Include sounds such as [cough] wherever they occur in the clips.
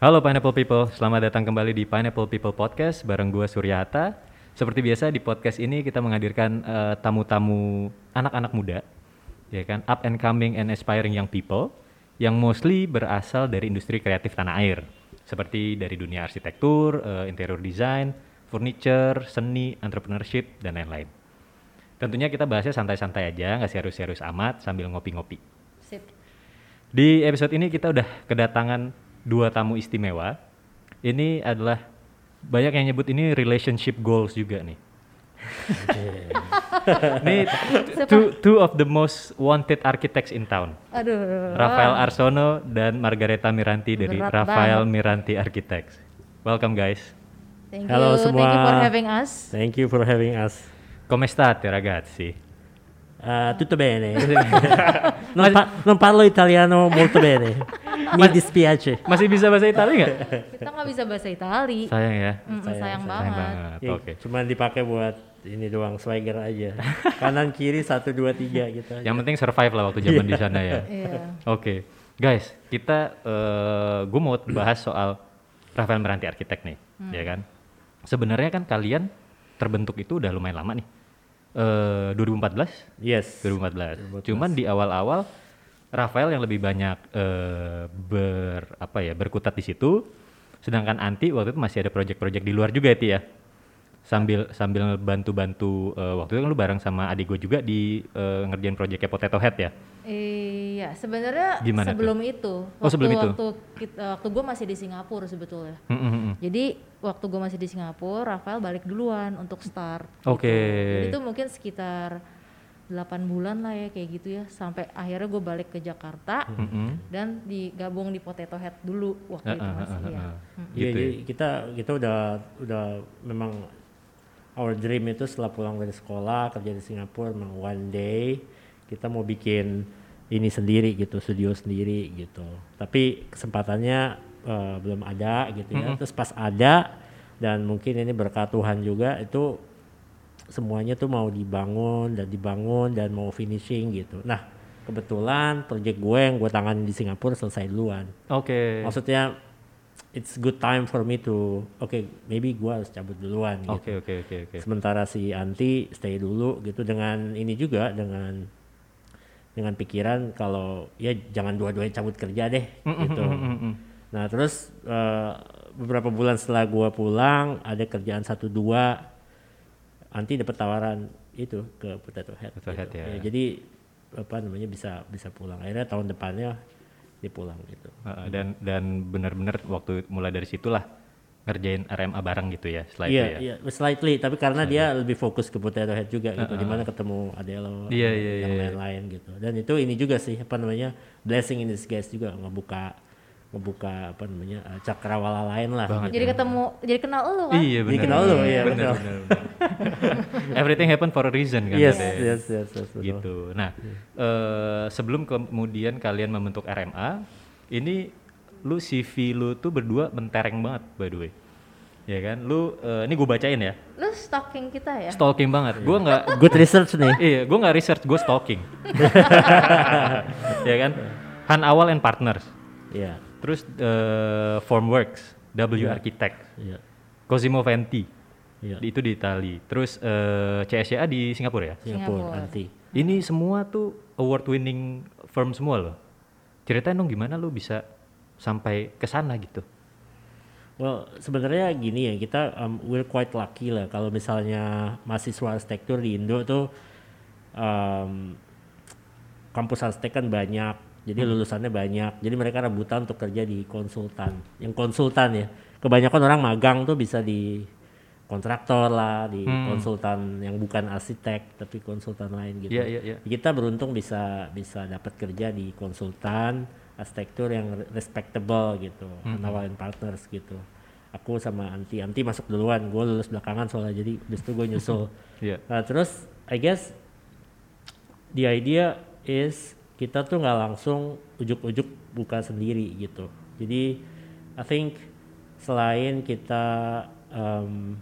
Halo Pineapple People, selamat datang kembali di Pineapple People Podcast bareng gue Surya Hatta. Seperti biasa di podcast ini kita menghadirkan eh, tamu-tamu anak-anak muda, ya kan, up and coming and aspiring young people yang mostly berasal dari industri kreatif tanah air, seperti dari dunia arsitektur, eh, interior design, furniture, seni, entrepreneurship dan lain-lain. Tentunya kita bahasnya santai-santai aja, nggak serius-serius amat sambil ngopi-ngopi. Sip. Di episode ini kita udah kedatangan dua tamu istimewa. Ini adalah banyak yang nyebut ini relationship goals juga nih. ini two, two of the most wanted architects in town. Aduh. Rafael Arsono dan Margareta Miranti dari Berat Rafael banget. Miranti Architects. Welcome guys. Thank Halo you. semua. Thank you for having us. Thank you for having us. Come state ragazzi? Uh, tutto bene. [laughs] non, pa- non parlo italiano molto [laughs] bene. Mi dispiace. Masih bisa bahasa Italia nggak? Kita nggak bisa bahasa Itali. Sayang ya. Mm, sayang, sayang banget. Sayang banget. Ya, Oke. Cuman dipakai buat ini doang swagger aja. [laughs] Kanan kiri satu dua tiga gitu. aja. Yang penting survive lah waktu zaman di sana ya. Iya. Oke, guys, kita gue mau bahas soal Rafael Meranti Arsitek nih, ya kan? Sebenarnya kan kalian terbentuk itu udah lumayan lama nih. Eh 2014, Yes. 2014. Cuman di awal-awal Rafael yang lebih banyak eh, ber apa ya berkutat di situ, sedangkan Anti waktu itu masih ada project-project di luar juga itu ya. Sambil sambil bantu-bantu eh, waktu itu kan lu bareng sama adik gue juga di eh, ngerjain projectnya Potato Head ya. Iya, sebenarnya Gimana tuh? sebelum itu. Oh, sebelum itu? Waktu kita, waktu gue masih di Singapura sebetulnya. Mm, mm, mm. Jadi waktu gue masih di Singapura, Rafael balik duluan untuk start. Oke. Gitu. Jadi itu mungkin sekitar 8 bulan lah ya kayak gitu ya. Sampai akhirnya gue balik ke Jakarta Mm-mm. dan digabung di Potato Head dulu waktu itu Ah, ah, masih ah, ya. ah. Mm. Iya, Gitu jadi ya. kita kita udah udah memang our dream itu setelah pulang dari sekolah kerja di Singapura memang one day kita mau bikin ini sendiri gitu studio sendiri gitu. Tapi kesempatannya eh, belum ada gitu ya. Terus pas ada dan mungkin ini berkat Tuhan juga itu semuanya tuh mau dibangun dan dibangun dan mau finishing gitu. Nah kebetulan project gue yang gue tangani di Singapura selesai duluan. Oke. maksudnya it's good time for me to oke maybe gua harus cabut duluan gitu. Oke oke oke oke. Sementara si Anti stay dulu gitu dengan ini juga dengan dengan pikiran kalau ya jangan dua-duanya cabut kerja deh gitu. Mm-mm. Nah terus eh, beberapa bulan setelah gua pulang ada kerjaan satu dua Anti dapat tawaran itu ke Potato Head. Potato Head, ya. Jadi apa namanya bisa bisa pulang. Akhirnya tahun depannya dia pulang gitu. Uh, dan dan benar-benar waktu mulai dari situlah ngerjain RMA bareng gitu ya setelah Iya, itu ya. iya, slightly. Tapi karena dia lebih fokus ke Potato Head juga gitu, di mana ketemu Adelo, Iya, sama iya, yang iya. lain-lain gitu. Dan itu ini juga sih apa namanya blessing in disguise juga ngebuka ngebuka apa namanya eh, cakrawala lain lah. Banget. Jadi ketemu, jadi kenal lu kan? Iya benar. Dikenal lu, iya, benar, benar. [laughs] Everything happen for a reason kan. Yes, yes, yes, yes, betul. Gitu. Nah, eh, sebelum kemudian kalian membentuk RMA, ini lu CV lu tuh berdua mentereng banget by the way. Ya kan? Lu eh, ini gue bacain ya. Lu stalking kita ya? Stalking banget. Gua nggak Good research nih. Iya, gue nggak research, gue stalking. [laughs] ya kan? Han Awal and Partners. Iya. Terus eh, Formworks, W Architect, Iya. Cosimo Venti. Di- Itu di Itali. Terus eh, CSCA di Singapura ya. Singapura, Singapura. anti. Ini semua tuh award winning firm semua loh. Ceritain dong gimana lu bisa sampai ke sana gitu. Well, sebenarnya gini ya, kita um, we're quite lucky lah kalau misalnya mahasiswa arsitektur di Indo tuh um, kampus arsitek kan banyak, jadi lulusannya banyak, jadi mereka rebutan untuk kerja di konsultan. Yang konsultan ya, kebanyakan orang magang tuh bisa di kontraktor lah, di konsultan yang bukan arsitek tapi konsultan lain gitu. Iya, iya, iya. Kita beruntung bisa bisa dapat kerja di konsultan arsitektur yang re- respectable gitu, nawarin partners gitu. Aku sama Anti, Anti masuk duluan, gue lulus belakangan soalnya jadi habis itu gue nyusul. [laughs] Iya. Nah terus I guess the idea is kita tuh nggak langsung ujuk-ujuk buka sendiri gitu. Jadi I think selain kita um,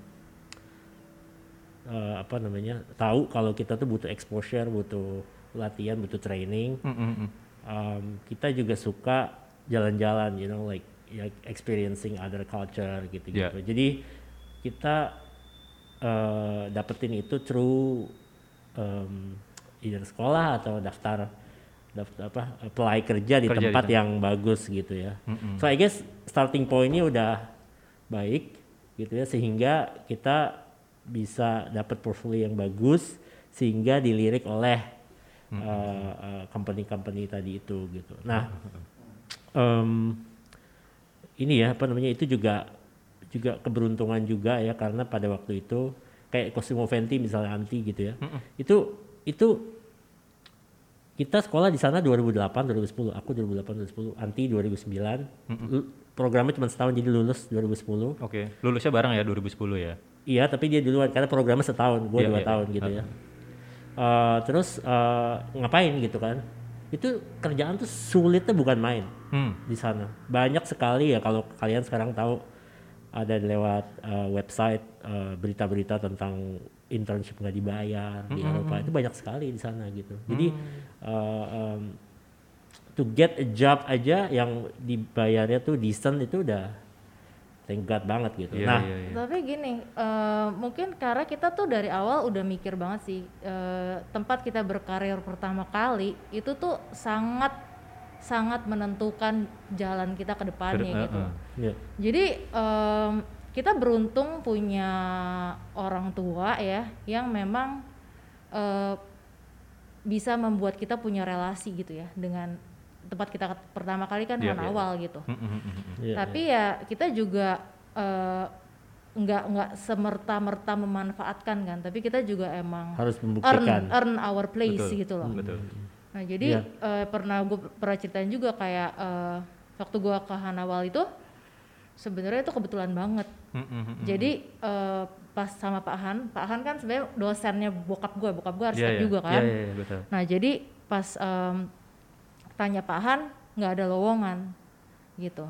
eh, apa namanya tahu kalau kita tuh butuh exposure, butuh latihan, butuh training, Mm, mm, mm. um, kita juga suka jalan-jalan, you know, like ya experiencing other culture gitu Yeah. gitu. Jadi kita eh, dapetin itu through um, either sekolah atau daftar daftar apa apply kerja di Kerja di tempat tempat. yang bagus gitu ya. So I guess starting pointnya udah baik gitu ya sehingga kita bisa dapat portfolio yang bagus sehingga dilirik oleh uh, uh, company-company tadi itu gitu. Nah, em, ini ya apa namanya itu juga juga keberuntungan juga ya karena pada waktu itu kayak Cosimo Venti misalnya anti gitu ya. Itu itu kita sekolah di sana 2008 2010 aku 2008 2010 anti 2009 Lu- programnya cuma setahun jadi lulus 2010 Oke, lulusnya bareng ya 2010 ya. iya tapi dia duluan karena programnya setahun. Gue Iya, dua iya, tahun iya. gitu ya. Eh, terus eh, ngapain gitu kan? Itu kerjaan tuh sulitnya bukan main Hmm. di sana. Banyak sekali ya kalau kalian sekarang tahu ada lewat eh, website berita-berita tentang internship nggak dibayar di Eropa itu banyak sekali di sana gitu jadi eh, em, to get a job aja yang dibayarnya tuh decent itu udah thank God banget gitu Iya, nah iya, iya. Tapi gini, eh, mungkin karena kita tuh dari awal udah mikir banget sih eh, tempat kita berkarir pertama kali itu tuh sangat sangat menentukan jalan kita ke depannya gitu. eh, ya. Jadi em, kita beruntung punya orang tua ya yang memang eh, bisa membuat kita punya relasi gitu ya dengan tempat kita pertama kali kan kan iya. awal gitu. Iya, Tapi ya kita juga eh, nggak nggak semerta merta memanfaatkan kan, tapi kita juga emang harus earn membuktikan earn our place Betul, gitu loh. Betul. Nah jadi Iya. eh, pernah gue pernah ceritain juga kayak eh, waktu gue ke Hanawal itu sebenarnya itu kebetulan banget. Hmm, hmm, hmm, hmm. Jadi eh, pas sama Pak Han, Pak Han kan sebenarnya dosennya bokap gue, bokap gue arsitek Iya, iya. juga kan. Iya, iya, iya, betul. Nah jadi pas em, tanya Pak Han nggak ada lowongan gitu.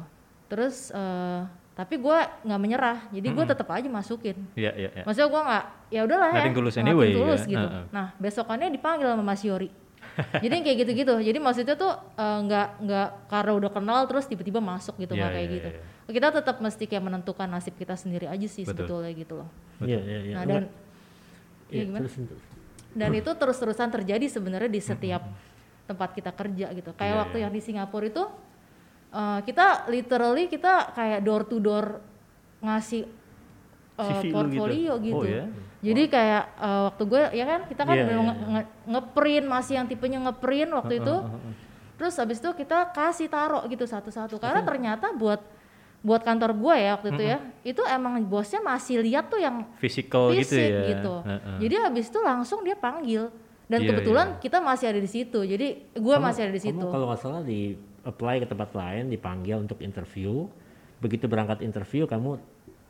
Terus eh, tapi gue nggak menyerah, jadi gue tetap aja masukin. Iya, iya, iya. Maksudnya gue nggak, ya udahlah ya. Nothing tulus anyway, tulus ya. gitu. Heeh. Nah besokannya dipanggil sama Mas Yori. Jadi yang kayak gitu-gitu. Jadi maksudnya tuh eh, nggak nggak karena udah kenal terus tiba-tiba masuk gitu nggak Iya, kayak iya, gitu. iya. Kita tetap mesti kayak menentukan nasib kita sendiri aja sih Betul. sebetulnya gitu loh. Iya, iya, iya. Nah dan ya Iya, gimana? terus, terus. dan itu terus-terusan terjadi sebenarnya di setiap tempat kita kerja gitu kayak Iya, waktu iya. yang di Singapura itu eh, kita literally kita kayak door to door ngasih eh, CV lu gitu? portfolio Oh, gitu, ya? jadi kayak eh, waktu gue ya kan kita kan Iya, memang iya, nge- nge- ngeprint masih yang tipenya ngeprint waktu itu terus habis itu kita kasih taruh gitu satu-satu karena ternyata buat buat kantor gue ya waktu itu ya itu emang bosnya masih lihat tuh yang Physical gitu fisik ya. gitu. Heeh. Jadi habis itu langsung dia panggil dan Iya, kebetulan iya. kita masih ada di situ. Jadi gue masih ada di kamu situ. kalau nggak salah di apply ke tempat lain dipanggil untuk interview begitu berangkat interview kamu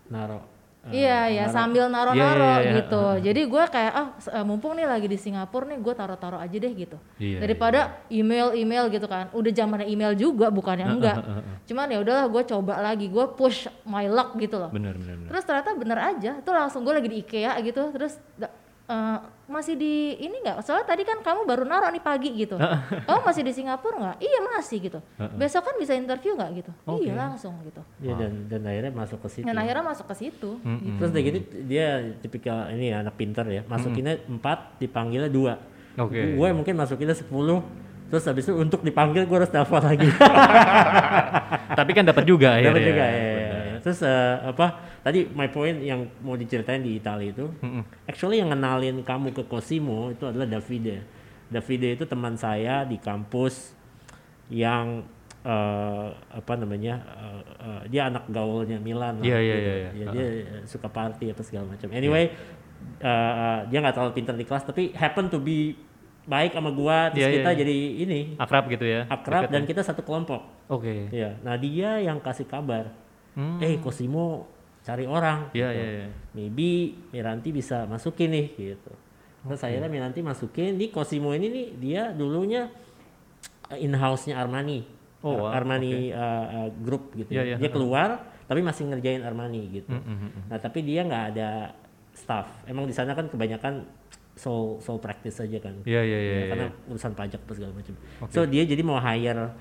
naro eh, Iya ya naro- sambil naro-naro Iya, iya, iya. gitu. Jadi gue kayak ah eh, mumpung nih lagi di Singapura nih gue taruh-taruh aja deh gitu. Iya, Daripada email-email gitu kan. Udah zamannya email juga bukannya enggak. Cuman ya udahlah gue coba lagi. Gue push my luck gitu loh. Benar, benar, benar. Terus ternyata bener aja. Itu langsung gue lagi di IKEA gitu. Terus eh, masih di ini nggak? Soalnya tadi kan kamu baru naruh nih pagi gitu. [laughs] kamu masih di Singapura nggak? Iya masih gitu. Besok kan bisa interview nggak gitu? Iya langsung gitu. Iya, dan dan akhirnya masuk ke situ Dan akhirnya masuk ke situ. gitu. terus udah gitu dia tipikal ini ya, anak pinter ya masukinnya empat dipanggilnya dua Oke. gue mungkin masukinnya sepuluh terus habis itu untuk dipanggil gue harus telepon lagi [laughs] Tapi kan dapat juga akhirnya. Dapat juga ya, ya, ya. Terus eh, apa? Tadi my point yang mau diceritain di Italia itu, actually yang ngenalin kamu ke Cosimo itu adalah Davide. Davide itu teman saya di kampus yang eh, apa namanya? eh, eh, dia anak gaulnya Milan. lah, Iya, iya, gitu. iya, iya. Ya, dia eh, suka party apa segala macam. Anyway, eh, eh, dia nggak terlalu pintar di kelas, tapi happen to be baik sama gua. Terus Iya, iya, kita iya. jadi ini Akrab gitu ya. akrab dan ya. kita satu kelompok. Oke. Iya, nah dia yang kasih kabar, Hmm. eh Cosimo cari orang, Iya, gitu. iya, iya. maybe Miranti bisa masukin nih gitu. Terus akhirnya Miranti masukin, di Cosimo ini nih dia dulunya in house-nya Armani, Oh, wow, Armani uh, uh, Group gitu. Iya, iya, Dia keluar tapi masih ngerjain Armani gitu. Hmm, hmm. Nah tapi dia nggak ada staff. Emang di sana kan kebanyakan sole sole practice aja kan. Iya, iya, iya. Ya, iya. karena urusan pajak apa segala macam. So dia jadi mau hire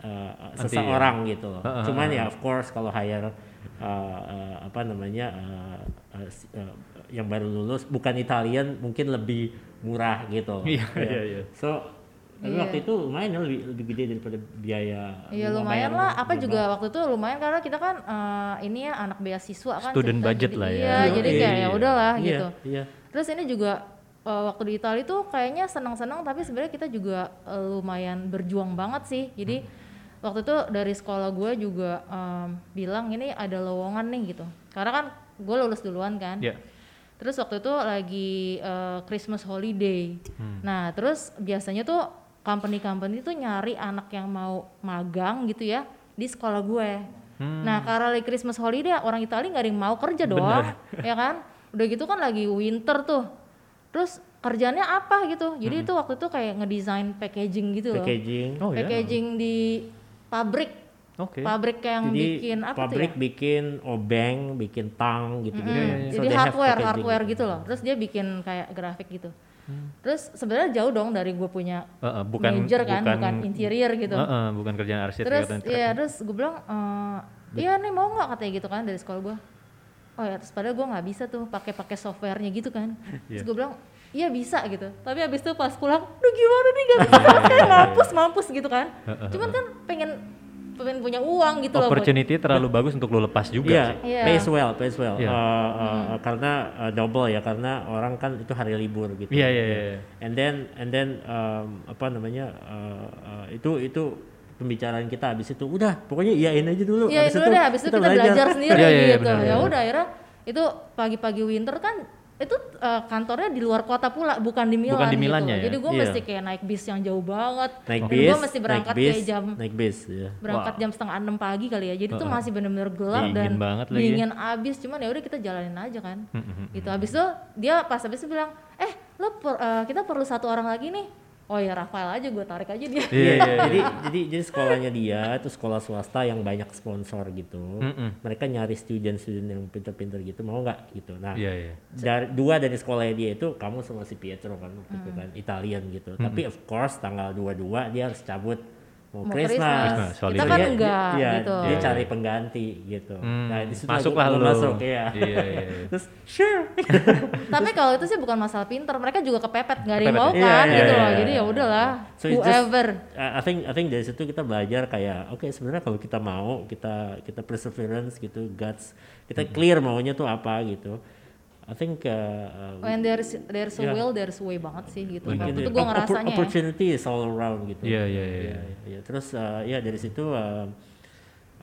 uh, Nanti seseorang gitu. Heeh, Cuman heeh. ya of course kalau hire uh, uh, apa namanya uh, uh, si- uh, yang baru lulus bukan Italian mungkin lebih murah gitu. [laughs] Iya, Ya. iya, iya. So tapi Iya. waktu itu lumayan ya lebih lebih gede daripada biaya. Iya lumayan lah. Apa berapa. juga waktu itu lumayan karena kita kan eh, ini ya anak beasiswa kan. Student cerita budget gitu. lah ya. Iya, Iya, jadi iya, kayak ya iya. udahlah Iya, gitu. Iya. Terus ini juga eh, waktu di Italia tuh kayaknya senang-senang tapi sebenarnya kita juga eh, lumayan berjuang banget sih. Jadi waktu itu dari sekolah gue juga em, bilang ini ada lowongan nih gitu. Karena kan gue lulus duluan kan. Iya. Terus waktu itu lagi eh, Christmas holiday. Nah, terus biasanya tuh company-company tuh nyari anak yang mau magang gitu ya di sekolah gue. Nah, karena lagi Christmas holiday orang Italia nggak ada yang mau kerja dong, ya kan? Udah gitu kan lagi winter tuh. Terus kerjanya apa gitu? Jadi itu waktu itu kayak ngedesain packaging gitu loh. Packaging. Oh ya. packaging di pabrik. Oke. Pabrik yang Jadi bikin apa pabrik tuh ya? bikin obeng, bikin tang gitu gitu. Hmm, So jadi they have hardware, hardware gitu. gitu loh. Terus dia bikin kayak grafik gitu. Hmm. Terus sebenarnya jauh dong dari gue punya Heeh, bukan major kan, bukan, interior gitu. Heeh, bukan kerjaan arsitek terus iya, terus gue bilang, "Eh, iya nih mau nggak katanya gitu kan dari sekolah gue. Oh ya, terus padahal gue nggak bisa tuh pakai pakai softwarenya gitu kan. [laughs] Terus Iya. gue bilang, iya bisa gitu. Tapi abis itu pas pulang, duh gimana nih gak bisa [laughs] pakai mampus mampus gitu kan. Cuman kan pengen pengen punya uang gitu loh. buat- opportunity terlalu bagus untuk lo lepas juga Iya, sih. Iya. pays well, pays well. Iya. Uh, uh, Hmm. Karena uh, double ya, karena orang kan itu hari libur gitu. Iya, iya, iya. And then, and then um, apa namanya uh, uh, itu itu pembicaraan kita habis itu udah pokoknya iyain aja dulu. Iya Habis itu udah habis itu kita belajar, sendiri Iya, iya, iya, gitu. benar, ya benar. udah akhirnya itu pagi-pagi winter kan itu eh, kantornya di luar kota pula bukan di Milan Bukan di gitu. Milannya ya? Jadi gue Iya. mesti kayak naik bis yang jauh banget. naik Dan bis, gue mesti berangkat naik bis, kayak jam naik bis ya. berangkat jam setengah enam pagi kali ya. Jadi tuh masih bener-bener gelap Dingin dan banget lagi ya. dingin abis. Cuman ya udah kita jalanin aja kan. Gitu. Abis itu dia pas habis itu bilang, eh lo per- eh, kita perlu satu orang lagi nih. Oh ya Rafael aja gue tarik aja dia. Iya, Iya, iya, iya. jadi jadi jadi sekolahnya dia itu sekolah swasta yang banyak sponsor gitu. Mm-mm. Mereka nyari student-student yang pinter-pinter gitu, mau nggak gitu. Nah, Iya, iya. dari dua dari sekolahnya dia itu kamu sama si Pietro kan waktu itu kan Italian gitu. Tapi of course tanggal 22 dia harus cabut mau. Christmas. Christmas, Kita kan Dia- enggak dia, gitu. Dia Iya, cari iya. pengganti gitu. Hmm, Nah, di situ masuklah lu. masuk ya. Iya, iya, iya. [laughs] Terus sure. [laughs] Tapi kalau itu sih bukan masalah pinter, mereka juga kepepet, nggak ada yang mau kan Iya, gitu iya, loh. Jadi ya udahlah, So it's just- whoever. I think I think dari situ kita belajar kayak oke sebenarnya kalau kita mau kita kita perseverance gitu guts kita clear maunya tuh apa gitu. I think uh, uh, When there's there's a Yeah. will, there's a way banget sih gitu. Waktu ini, itu gue ngerasanya ya. opportunity is all around gitu. Iya, iya, iya. Iya, iya. Terus uh, ya dari situ uh,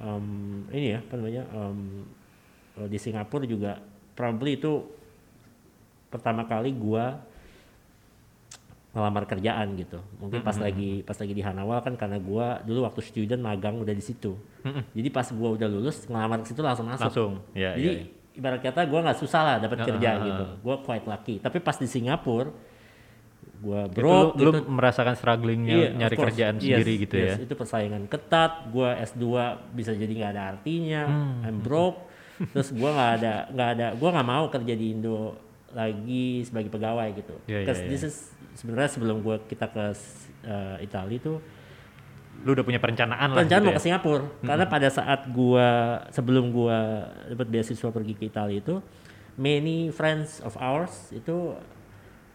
um, ini ya apa namanya um, uh, di Singapura juga probably itu pertama kali gua ngelamar kerjaan gitu. Mungkin pas lagi pas lagi di Hanawal kan karena gua dulu waktu student magang udah di situ. Jadi pas gua udah lulus ngelamar ke situ langsung masuk. Langsung. Iya, Jadi iya. Ibarat kata gua nggak susah lah dapat Ah, kerja gitu. Gua quite lucky. Tapi pas di Singapura gua Itu broke lu, gitu. merasakan strugglingnya Iya, nyari course. kerjaan Yes, sendiri gitu yes. ya. Itu persaingan ketat. Gua S2 bisa jadi nggak ada artinya. Hmm. I'm broke. Terus gua nggak ada nggak ada gua nggak mau kerja di Indo lagi sebagai pegawai gitu. Iya, Because iya. this is sebenarnya sebelum gua kita ke uh, Italia tuh Lu udah punya perencanaan lah rencana gitu mau ya. ke Singapura karena pada saat gua sebelum gua dapat beasiswa pergi ke Italia itu many friends of ours itu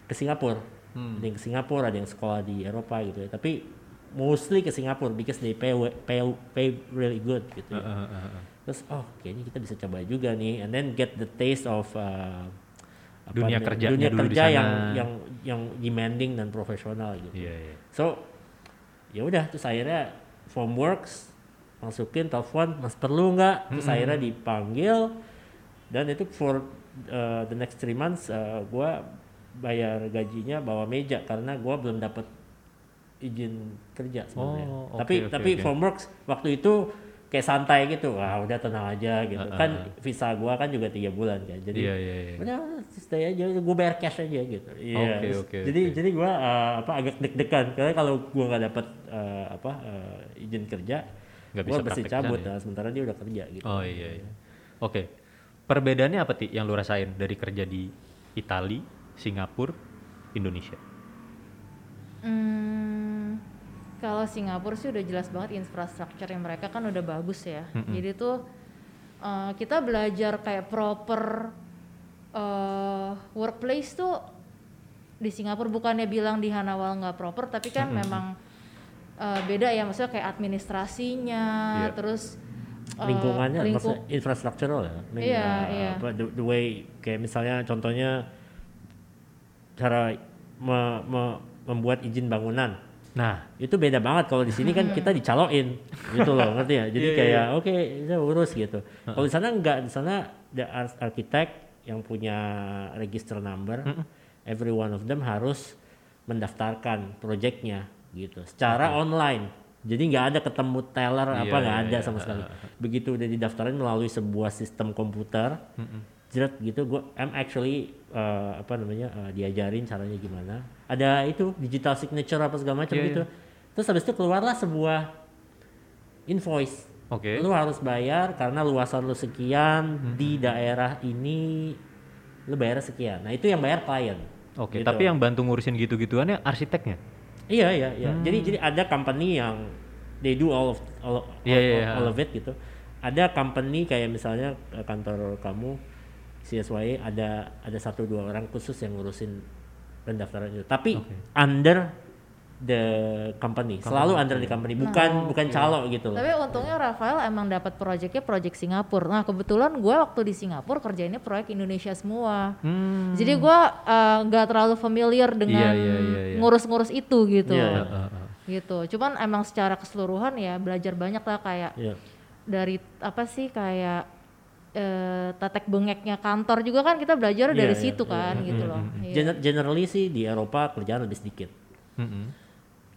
ke Singapura Hmm. ada yang ke Singapura ada yang sekolah di Eropa gitu ya tapi mostly ke Singapura because they pay pay pay really good gitu ya. Heeh, heeh, heeh. terus oh kayaknya kita bisa coba juga nih and then get the taste of uh, Dunia kerjanya dunia kerja sana. yang yang yang demanding dan profesional gitu Iya, iya. So ya udah terus akhirnya form works masukin telepon mas perlu nggak? Terus akhirnya dipanggil. Dan itu for uh, the next three months uh, gua bayar gajinya bawa meja karena gua belum dapat izin kerja sebenarnya. Oh, oke, tapi oke, tapi oke. form works waktu itu kayak santai gitu wah udah tenang aja gitu Uh-uh. kan visa gua kan juga tiga bulan kan jadi Iya, iya, iya. udah stay aja gue bayar cash aja gitu iya Oke, terus oke, jadi oke. jadi gue apa agak deg-degan karena kalau gue nggak dapat eh, apa eh, izin kerja Nggak gue bisa pasti cabut ya? nah, sementara dia udah kerja gitu Oh iya, iya. Oke. Perbedaannya apa ti yang lu rasain dari kerja di Itali, Singapura, Indonesia? Hmm, Kalau Singapura sih udah jelas banget infrastruktur yang mereka kan udah bagus ya. Jadi tuh uh, kita belajar kayak proper uh, workplace tuh di Singapura bukannya bilang di Hanawal nggak proper, tapi kan memang uh, beda ya. Maksudnya kayak administrasinya, Iya. terus uh, lingkungannya lingkung- maksudnya infrastruktural ya Iya, uh, iya. apa, the, the way kayak misalnya contohnya cara me- me- membuat izin bangunan Nah, itu beda banget kalau di sini kan [laughs] kita dicaloin gitu loh ngerti ya? Jadi Iya, iya, kayak oke saya urus gitu. Kalau di sana enggak di sana the ar- architect yang punya register number. Every one of them harus mendaftarkan proyeknya gitu. Secara online. Jadi nggak ada ketemu teller apa Iya, nggak iya, ada iya. sama sekali. Begitu udah didaftarin melalui sebuah sistem komputer jerat gitu gua I'm actually uh, apa namanya uh, diajarin caranya gimana ada itu digital signature apa segala macam Iya, gitu terus habis itu keluarlah sebuah invoice oke. lu harus bayar karena luasan lu sekian di daerah ini lu bayar sekian nah itu yang bayar klien Oke, Gitu. tapi yang bantu ngurusin gitu-gituannya arsiteknya. Iya iya iya. Hmm. Jadi jadi ada company yang they do all of all, all, Iya, iya, iya. all of it gitu. Ada company kayak misalnya eh, kantor kamu CSY ada ada satu dua orang khusus yang ngurusin pendaftaran itu. Tapi Oke. under the company, selalu under the company, bukan bukan calo gitu loh. Tapi untungnya Rafael emang dapat proyeknya proyek Singapura. Nah kebetulan gue waktu di Singapura kerjainnya proyek Indonesia semua. Hmm. Jadi gue uh, nggak terlalu familiar dengan Iya, iya, iya, iya. ngurus-ngurus itu gitu. Iya. Heeh, heeh. Gitu. Cuman emang secara keseluruhan ya belajar banyak lah kayak Iya. dari apa sih kayak eh, tetek bengeknya kantor juga kan kita belajar dari Iya, iya, situ iya, kan gitu loh. Iya. Gener- generally sih di Eropa kerjaan lebih sedikit. Mm-mm.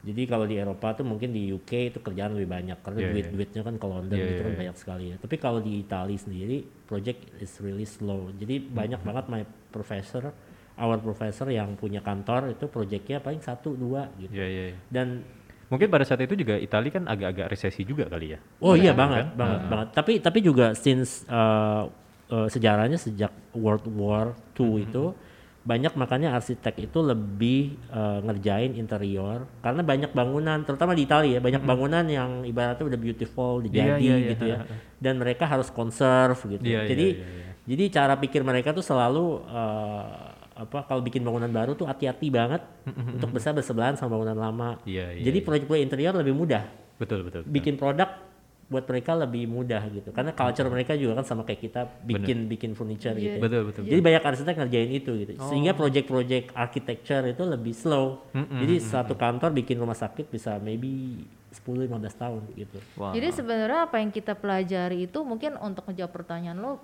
Jadi kalau di Eropa tuh mungkin di UK itu kerjaan lebih banyak karena duit iya. duitnya kan ke London Iya, itu iya, kan iya. banyak sekali ya. Tapi kalau di Italia sendiri project is really slow. Jadi Hmm. banyak banget my professor, our professor yang punya kantor itu projectnya paling satu dua gitu. Iya, iya, iya. Dan Mungkin pada saat itu juga Italia kan agak-agak resesi juga kali ya. oh iya, Kan? banget banget banget. Tapi tapi juga since uh, uh, sejarahnya sejak World War II itu banyak makanya arsitek itu lebih uh, ngerjain interior karena banyak bangunan terutama di Italia ya banyak bangunan yang ibaratnya udah beautiful Iya, dijadi iya, iya. gitu ya dan mereka harus conserve gitu iya, jadi iya, iya. jadi cara pikir mereka tuh selalu uh, apa kalau bikin bangunan baru tuh hati-hati banget untuk bisa bersebelahan sama bangunan lama Iya, iya, jadi iya. proyek-proyek interior lebih mudah Betul, betul. betul. bikin produk buat mereka lebih mudah gitu karena culture mereka juga kan sama kayak kita bikin bikin furniture gitu ya. Betul, betul. jadi banyak arsitek ngerjain itu gitu sehingga project-project architecture itu lebih slow jadi satu kantor bikin rumah sakit bisa maybe 10-15 tahun gitu Wah. Jadi sebenarnya apa yang kita pelajari itu mungkin untuk menjawab pertanyaan lo,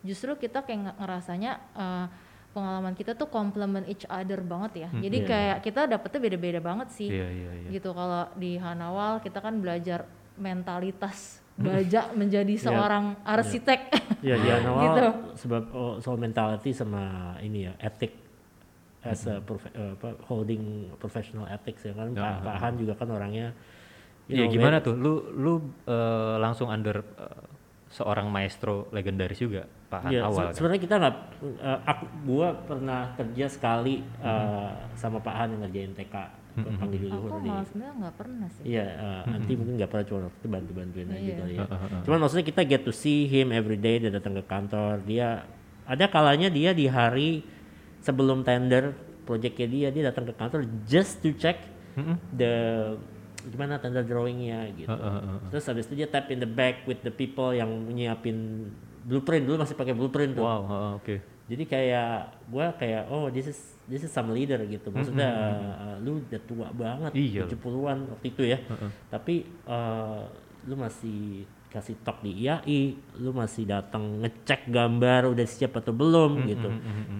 justru kita kayak nge- ngerasanya eh, pengalaman kita tuh complement each other banget ya. Jadi Iya. kayak kita dapetnya beda-beda banget sih. Iya, iya, iya. Gitu kalau di Hanawal kita kan belajar mentalitas baja menjadi seorang arsitek. ya di awal Gitu. sebab oh, soal mentality sama ini ya etik as a profe- eh, apa, holding professional ethics ya kan Pak, Pak Han juga kan orangnya Iya, gimana tuh? Lu lu eh, langsung under eh, seorang maestro legendaris juga, Pak Han Iya, awal. se- kan? sebenarnya kita nggak, eh, aku, gua pernah kerja sekali eh, sama Pak Han yang ngerjain TK, mm panggil dulu Aku malah sebenarnya nggak pernah sih. iya, eh, nanti mungkin nggak pernah cuma waktu itu bantu bantuin aja Iya. kali ya. Cuman maksudnya kita get to see him every day, dia datang ke kantor, dia ada kalanya dia di hari sebelum tender projectnya dia, dia datang ke kantor just to check the gimana tender drawingnya gitu. Terus habis itu dia tap in the back with the people yang nyiapin blueprint dulu masih pakai blueprint tuh. Wow, heeh, oke. Jadi kayak gua kayak oh this is this is some leader gitu. Maksudnya uh, lu udah tua banget Iya. 70-an waktu itu ya. Tapi uh, lu masih kasih talk di IAI, lu masih datang ngecek gambar udah siap atau belum gitu.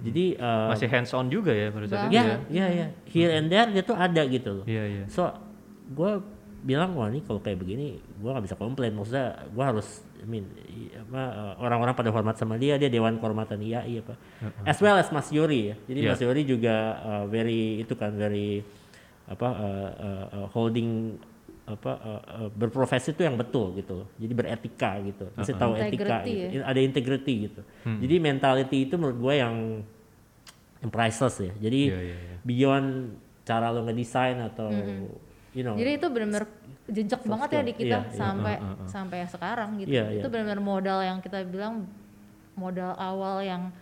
Jadi uh, Masih hands on juga ya pada saat itu ya, ya. ya, ya, here and there dia tuh ada gitu loh. Iya, iya. So, gue bilang wah ini kalau kayak begini gue nggak bisa komplain. Maksudnya gue harus, I mean, apa uh, orang-orang pada hormat sama dia, dia Dewan Kehormatan IAI apa. As well as Mas Yuri ya. Jadi Iya. Mas Yuri juga uh, very itu kan very apa uh, uh, uh, holding apa uh, uh, berprofesi itu yang betul gitu loh. Jadi beretika gitu. Masih tahu etika Integrity gitu. Ada integrity gitu. Jadi mentality itu menurut gue yang yang priceless ya. Jadi Iya, iya, iya. beyond cara lo ngedesain atau you know Jadi itu benar-benar jejak banget ya di kita Iya, iya. sampai Uh, uh, uh. sampai sekarang gitu. Iya, itu iya. benar-benar modal yang kita bilang modal awal yang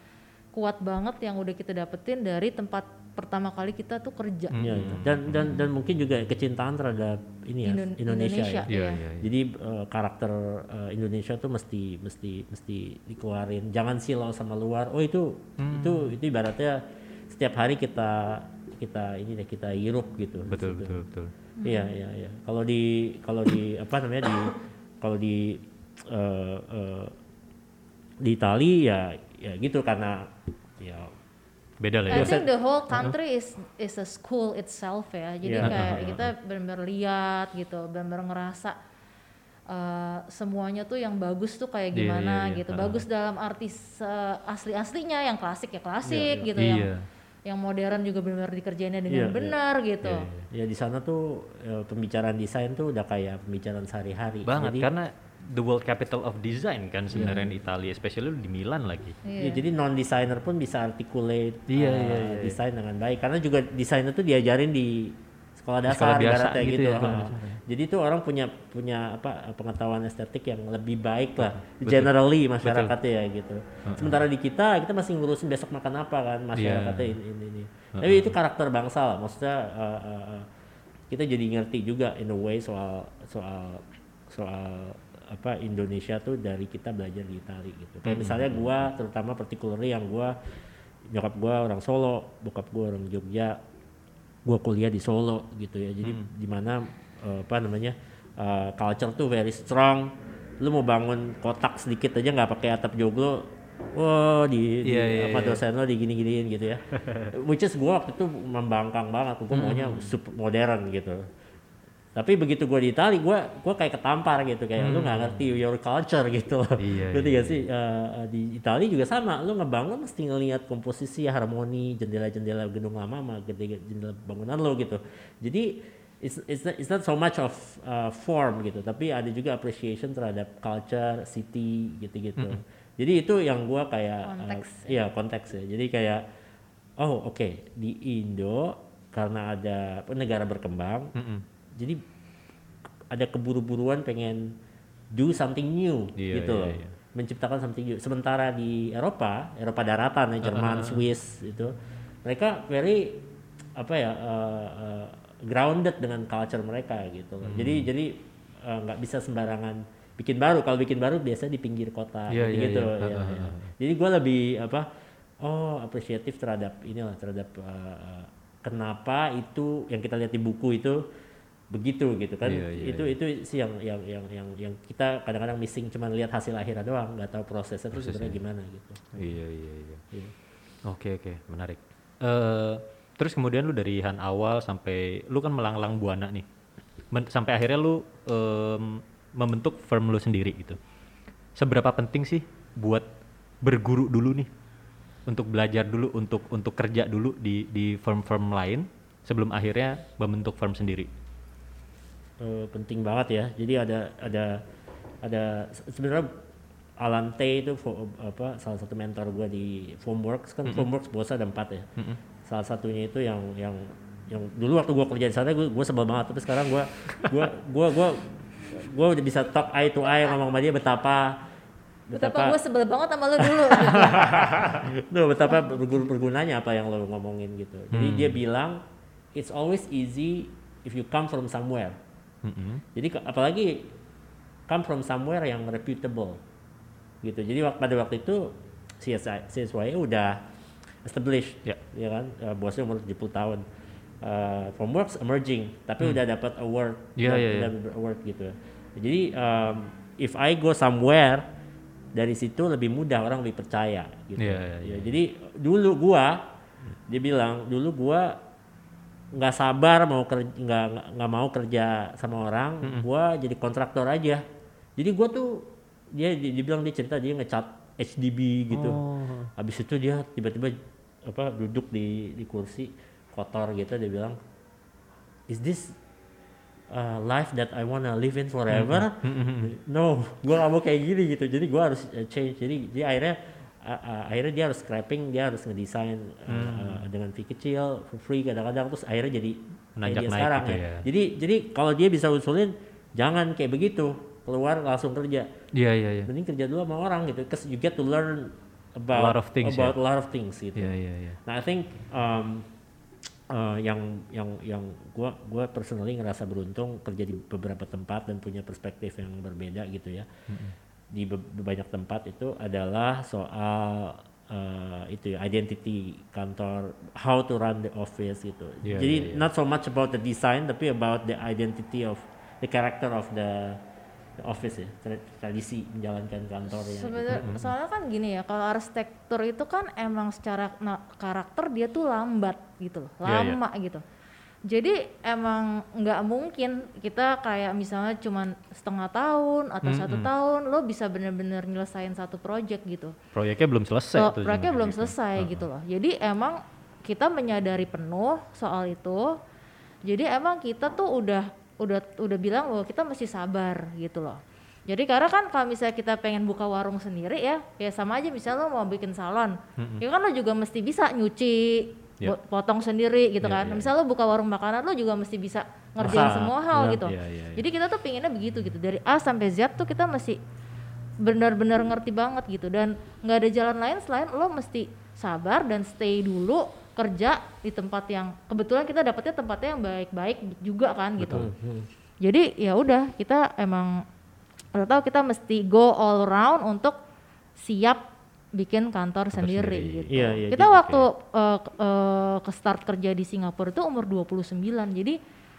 kuat banget yang udah kita dapetin dari tempat pertama kali kita tuh kerja. Iya, iya. dan dan dan mungkin juga kecintaan terhadap ini ya Indon- Indonesia, Indonesia. ya. Iya, Iya. iya. iya. Jadi eh, karakter eh, Indonesia tuh mesti mesti mesti dikeluarin. Jangan silau sama luar. Oh itu Hmm. itu itu ibaratnya setiap hari kita kita ini deh kita hirup gitu. Betul, Gitu. betul, betul. Iya iya iya. Kalau di kalau di apa namanya di kalau di eh, eh, di Itali ya ya gitu karena ya Beda lah I ya. think the whole country is is a school itself ya. Jadi Iya. kayak kita benar-benar lihat gitu, benar-benar ngerasa uh, semuanya tuh yang bagus tuh kayak Iya, gimana iya, iya. gitu. Ha. bagus dalam arti se- asli-aslinya, yang klasik ya klasik Iya, iya. gitu, yang Iya. Yang modern juga benar-benar dikerjainnya dengan Iya, iya. benar gitu. Iya, iya. ya di sana tuh eh, pembicaraan desain tuh udah kayak pembicaraan sehari-hari. Banget Jadi, karena the world capital of design kan sebenarnya di Italia, especially di Milan lagi. Ya, Iya. jadi non designer pun bisa articulate Iya, uh, iya, iya, iya. desain dengan baik karena juga desain itu diajarin di sekolah dasar sekolah biasa gitu gitu. ya, benar-benar. Jadi itu orang punya punya apa pengetahuan estetik yang lebih baik lah Betul. generally masyarakatnya ya gitu. Sementara di kita kita masih ngurusin besok makan apa kan masyarakatnya Iya. ini ini. ini. Tapi itu karakter bangsa lah maksudnya uh, uh, uh, kita jadi ngerti juga in a way soal soal soal apa Indonesia tuh dari kita belajar di Itali gitu. Kayak misalnya gua terutama particularly yang gua nyokap gua orang Solo, bokap gua orang Jogja, gua kuliah di Solo gitu ya. Jadi di mana eh, apa namanya eh, culture tuh very strong. Lu mau bangun kotak sedikit aja nggak pakai atap joglo, wah di, di Iya, iya, apa iya. dosen lo digini-giniin gitu ya. [laughs] Which is gua waktu itu membangkang banget, gua maunya super modern gitu. Tapi begitu gua di Itali, gua gua kayak ketampar gitu kayak lu nggak ngerti your culture [laughs] gitu. Iya, Ngerti iya, gak sih? Eh, di Itali juga sama, lu ngebangun mesti ngelihat komposisi, harmoni, jendela-jendela gedung lama sama gede- jendela bangunan lo gitu. Jadi it's, it's, not, it's not so much of uh, form gitu, tapi ada juga appreciation terhadap culture, city gitu-gitu. Jadi itu yang gua kayak uh, Konteks iya konteks ya. Jadi kayak oh oke di Indo karena ada negara berkembang, Mm-mm. Jadi ada keburu-buruan pengen do something new Iya, gitu loh iya. menciptakan something new sementara di Eropa Eropa daratan ya Jerman Swiss itu mereka very apa ya uh, uh, grounded dengan culture mereka gitu Hmm. jadi jadi uh, nggak bisa sembarangan bikin baru kalau bikin baru biasa di pinggir kota Iya, iya, gitu ya, Ha, ha, ya. ha. jadi gue lebih apa oh apresiatif terhadap inilah terhadap uh, uh, kenapa itu yang kita lihat di buku itu begitu gitu kan Iya, iya, itu itu sih yang yang yang yang yang kita kadang-kadang missing cuma lihat hasil akhirnya doang nggak tahu prosesnya itu sebenarnya gimana gitu Iya, iya, iya. Iya. Oke, oke, menarik. Eh, terus kemudian lu dari Han awal sampai lu kan melanglang buana nih. Men- sampai akhirnya lu em, membentuk firm lu sendiri gitu. Seberapa penting sih buat berguru dulu nih? Untuk belajar dulu, untuk untuk kerja dulu di di firm-firm lain sebelum akhirnya membentuk firm sendiri. Eh, penting banget ya jadi ada ada ada se- sebenarnya Alan Tay itu fo- apa salah satu mentor gue di Formworks kan Formworks bosnya ada empat ya Mm-mm. salah satunya itu yang yang yang dulu waktu gue kerja di sana gue gue sebel banget tapi sekarang gue gue gue gue gue udah bisa talk eye to eye ngomong sama dia betapa Betapa gue sebel banget sama lu dulu. gitu. [laughs] Tuh, betapa bergu- bergunanya apa yang lo ngomongin gitu. Jadi dia bilang it's always easy if you come from somewhere. Mm-mm. Jadi apalagi come from somewhere yang reputable gitu. Jadi pada waktu itu CSI CSY udah established Ya. ya kan Eh, bosnya umur 70 tahun. Eh, Formworks emerging tapi udah dapat award, Hmm. Iya, udah, iya, iya. udah dapat award gitu. Jadi um, if I go somewhere dari situ lebih mudah orang lebih percaya gitu. Iya, iya, Ya, jadi dulu gua dia bilang dulu gua nggak sabar mau kerja nggak nggak- mau kerja sama orang gua jadi kontraktor aja. Jadi gua tuh dia dia, dia cerita dia ngecat HDB gitu. Oh. habis itu dia tiba-tiba apa duduk di di kursi kotor gitu dia bilang is this uh, life that I wanna live in forever? No gua nggak mau kayak gini gitu. Jadi gua harus uh, change. Jadi dia akhirnya akhirnya dia harus scrapping dia harus ngedesain uh, Hmm. uh, dengan fee kecil for free kadang-kadang terus akhirnya jadi Menanjak dia naik sekarang gitu ya. ya. jadi jadi kalau dia bisa usulin jangan kayak begitu keluar langsung kerja Iya iya iya. mending kerja dulu sama orang gitu because you get to learn about A lot of things, about ya. a lot of things gitu Iya iya iya. Nah, I think um, uh, yang yang yang gua gua personally ngerasa beruntung kerja di beberapa tempat dan punya perspektif yang berbeda gitu ya. Di banyak tempat itu adalah soal uh, itu ya identity kantor, how to run the office gitu. Iya, Jadi iya, iya. not so much about the design tapi about the identity of the character of the, the office ya, tra- tradisi menjalankan kantor ya. Sebenarnya soalnya kan gini ya, kalau arsitektur itu kan emang secara na- karakter dia tuh lambat gitu loh, Iya, iya. lama gitu. Jadi emang nggak mungkin kita kayak misalnya cuman setengah tahun atau satu tahun lo bisa bener-bener nyelesain satu project gitu. Proyeknya belum selesai So, tuh proyeknya cuma belum gitu. selesai gitu loh. Jadi emang kita menyadari penuh soal itu. Jadi emang kita tuh udah udah udah bilang bahwa kita mesti sabar gitu loh. Jadi karena kan kalau misalnya kita pengen buka warung sendiri ya, ya sama aja misalnya lo mau bikin salon, ya kan lo juga mesti bisa nyuci, Bo- potong sendiri gitu Ya, kan. ya, Misalnya lo buka warung makanan lo juga mesti bisa ngerjain Masak, semua hal ya. gitu. Iya, iya, iya. Jadi kita tuh pinginnya begitu gitu dari A sampai Z tuh kita mesti benar-benar ngerti banget gitu dan nggak ada jalan lain selain lo mesti sabar dan stay dulu kerja di tempat yang kebetulan kita dapetnya tempatnya yang baik-baik juga kan gitu. Jadi ya udah kita emang udah tahu kita mesti go all around untuk siap bikin kantor sendiri, sendiri. gitu. Iya, iya, kita jadi- waktu eh, ke- eh, ke start kerja di Singapura itu umur 29. Jadi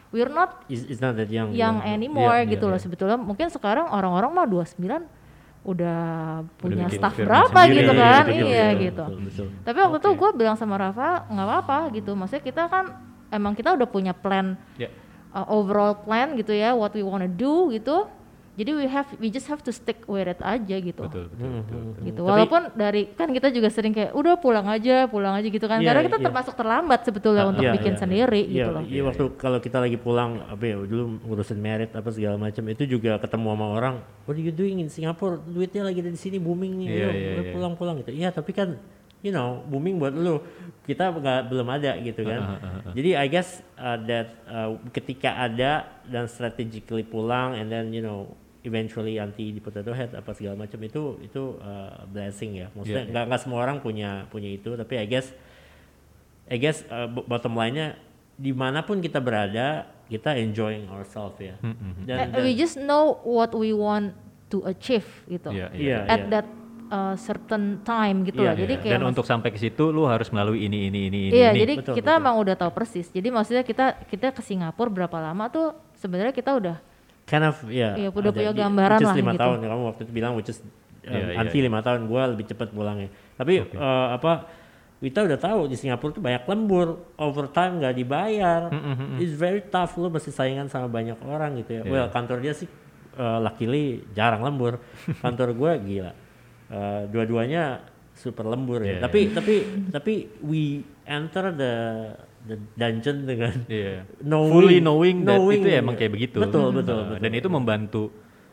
we're not It's, it's not that young. yang yeah. anymore Iya, gitu iya, loh iya. sebetulnya mungkin sekarang orang-orang mah 29 udah punya bikin staff berapa sendiri, gitu iya, kan betul, iya betul, gitu betul, betul. tapi waktu itu gue bilang sama Rafa nggak apa-apa gitu maksudnya kita kan emang kita udah punya plan Ya. uh, overall plan gitu ya what we wanna do gitu jadi we have we just have to stick with it aja gitu Betul betul betul. betul. gitu Tapi- walaupun dari kan kita juga sering kayak udah pulang aja pulang aja gitu kan Iya, karena kita iya. termasuk terlambat sebetulnya untuk Iya, bikin iya, sendiri iya. gitu Iya, loh Iya waktu kalau kita lagi pulang apa ya dulu ngurusin merit apa segala macam itu juga ketemu sama orang, what are you doing in Singapore? Duitnya lagi ada di sini booming nih, Iya, ayo, iya, udah iya. pulang-pulang gitu. Iya tapi kan you know booming buat lu kita nggak belum ada gitu kan. Jadi I guess uh, that uh, ketika ada dan strategically pulang and then you know eventually anti di potato head apa segala macam itu itu uh, blessing ya. Maksudnya nggak nggak semua orang punya punya itu tapi I guess I guess uh, bo- bottom line-nya di mana pun kita berada kita enjoying ourselves ya. Hmm, Dan, we just know what we want to achieve gitu Iya, iya. iya, at iya. that uh, certain time gitu Iya, loh. Jadi Iya. kayak Dan mas- untuk sampai ke situ lu harus melalui ini ini ini ini. Iya, ini. jadi Betul, kita betul. emang udah tahu persis. Jadi maksudnya kita kita ke Singapura berapa lama tuh sebenarnya kita udah kind of ya. Iya, udah ada punya gambaran which is lah lima gitu. tahun ya kamu waktu itu bilang which is um, Iya, iya, anti lima tahun gua lebih cepat pulangnya. Tapi uh, apa kita udah tahu di Singapura tuh banyak lembur, overtime nggak dibayar. It's very tough lu mesti saingan sama banyak orang gitu ya. Iya. Well kantor dia sih uh, luckily jarang lembur. [laughs] kantor gua gila. Uh, dua-duanya super lembur ya. Iya, Tapi tapi tapi we enter the dungeon dengan Iya. knowing, Fully knowing, that knowing- itu emang kayak begitu. Betul, betul, Uh, betul. Dan itu membantu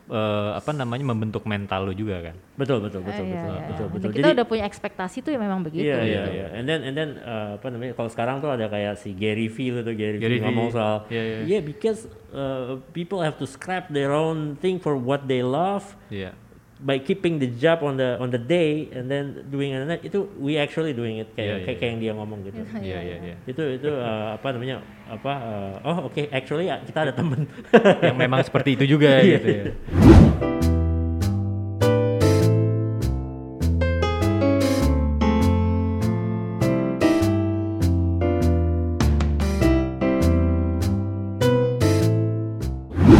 eh, apa namanya membentuk mental lu juga kan. Betul, betul, betul, Ah, iya, betul, iya, betul, iya. betul. Kita udah punya ekspektasi tuh ya memang begitu. Iya, iya, gitu. iya. And then, and then uh, apa namanya? Kalau sekarang tuh ada kayak si Gary Vee tuh Gary, Gary Vee ngomong soal, Iya, iya. yeah, because uh, people have to scrap their own thing for what they love Iya. By keeping the job on the on the day and then doing it itu we actually doing it kayak Iya, iya, kayak, kayak yang dia ngomong gitu. Iya iya iya. itu itu uh, apa namanya? Apa? uh, oh oke, actually ya, kita ada temen. [laughs] Yang memang seperti itu juga Iya. gitu ya.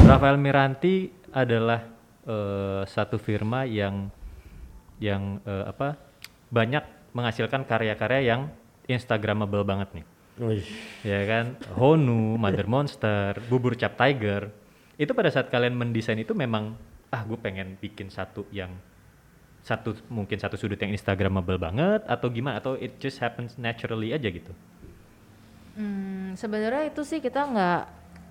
Rafael Miranti adalah eh, satu firma yang yang eh, apa banyak menghasilkan karya-karya yang instagramable banget nih. Wih, ya kan? Honu, Mother Monster, Bubur Cap Tiger. Itu pada saat kalian mendesain itu memang ah gue pengen bikin satu yang satu mungkin satu sudut yang instagramable banget atau gimana? Atau it just happens naturally aja gitu? Hmm, sebenarnya itu sih kita nggak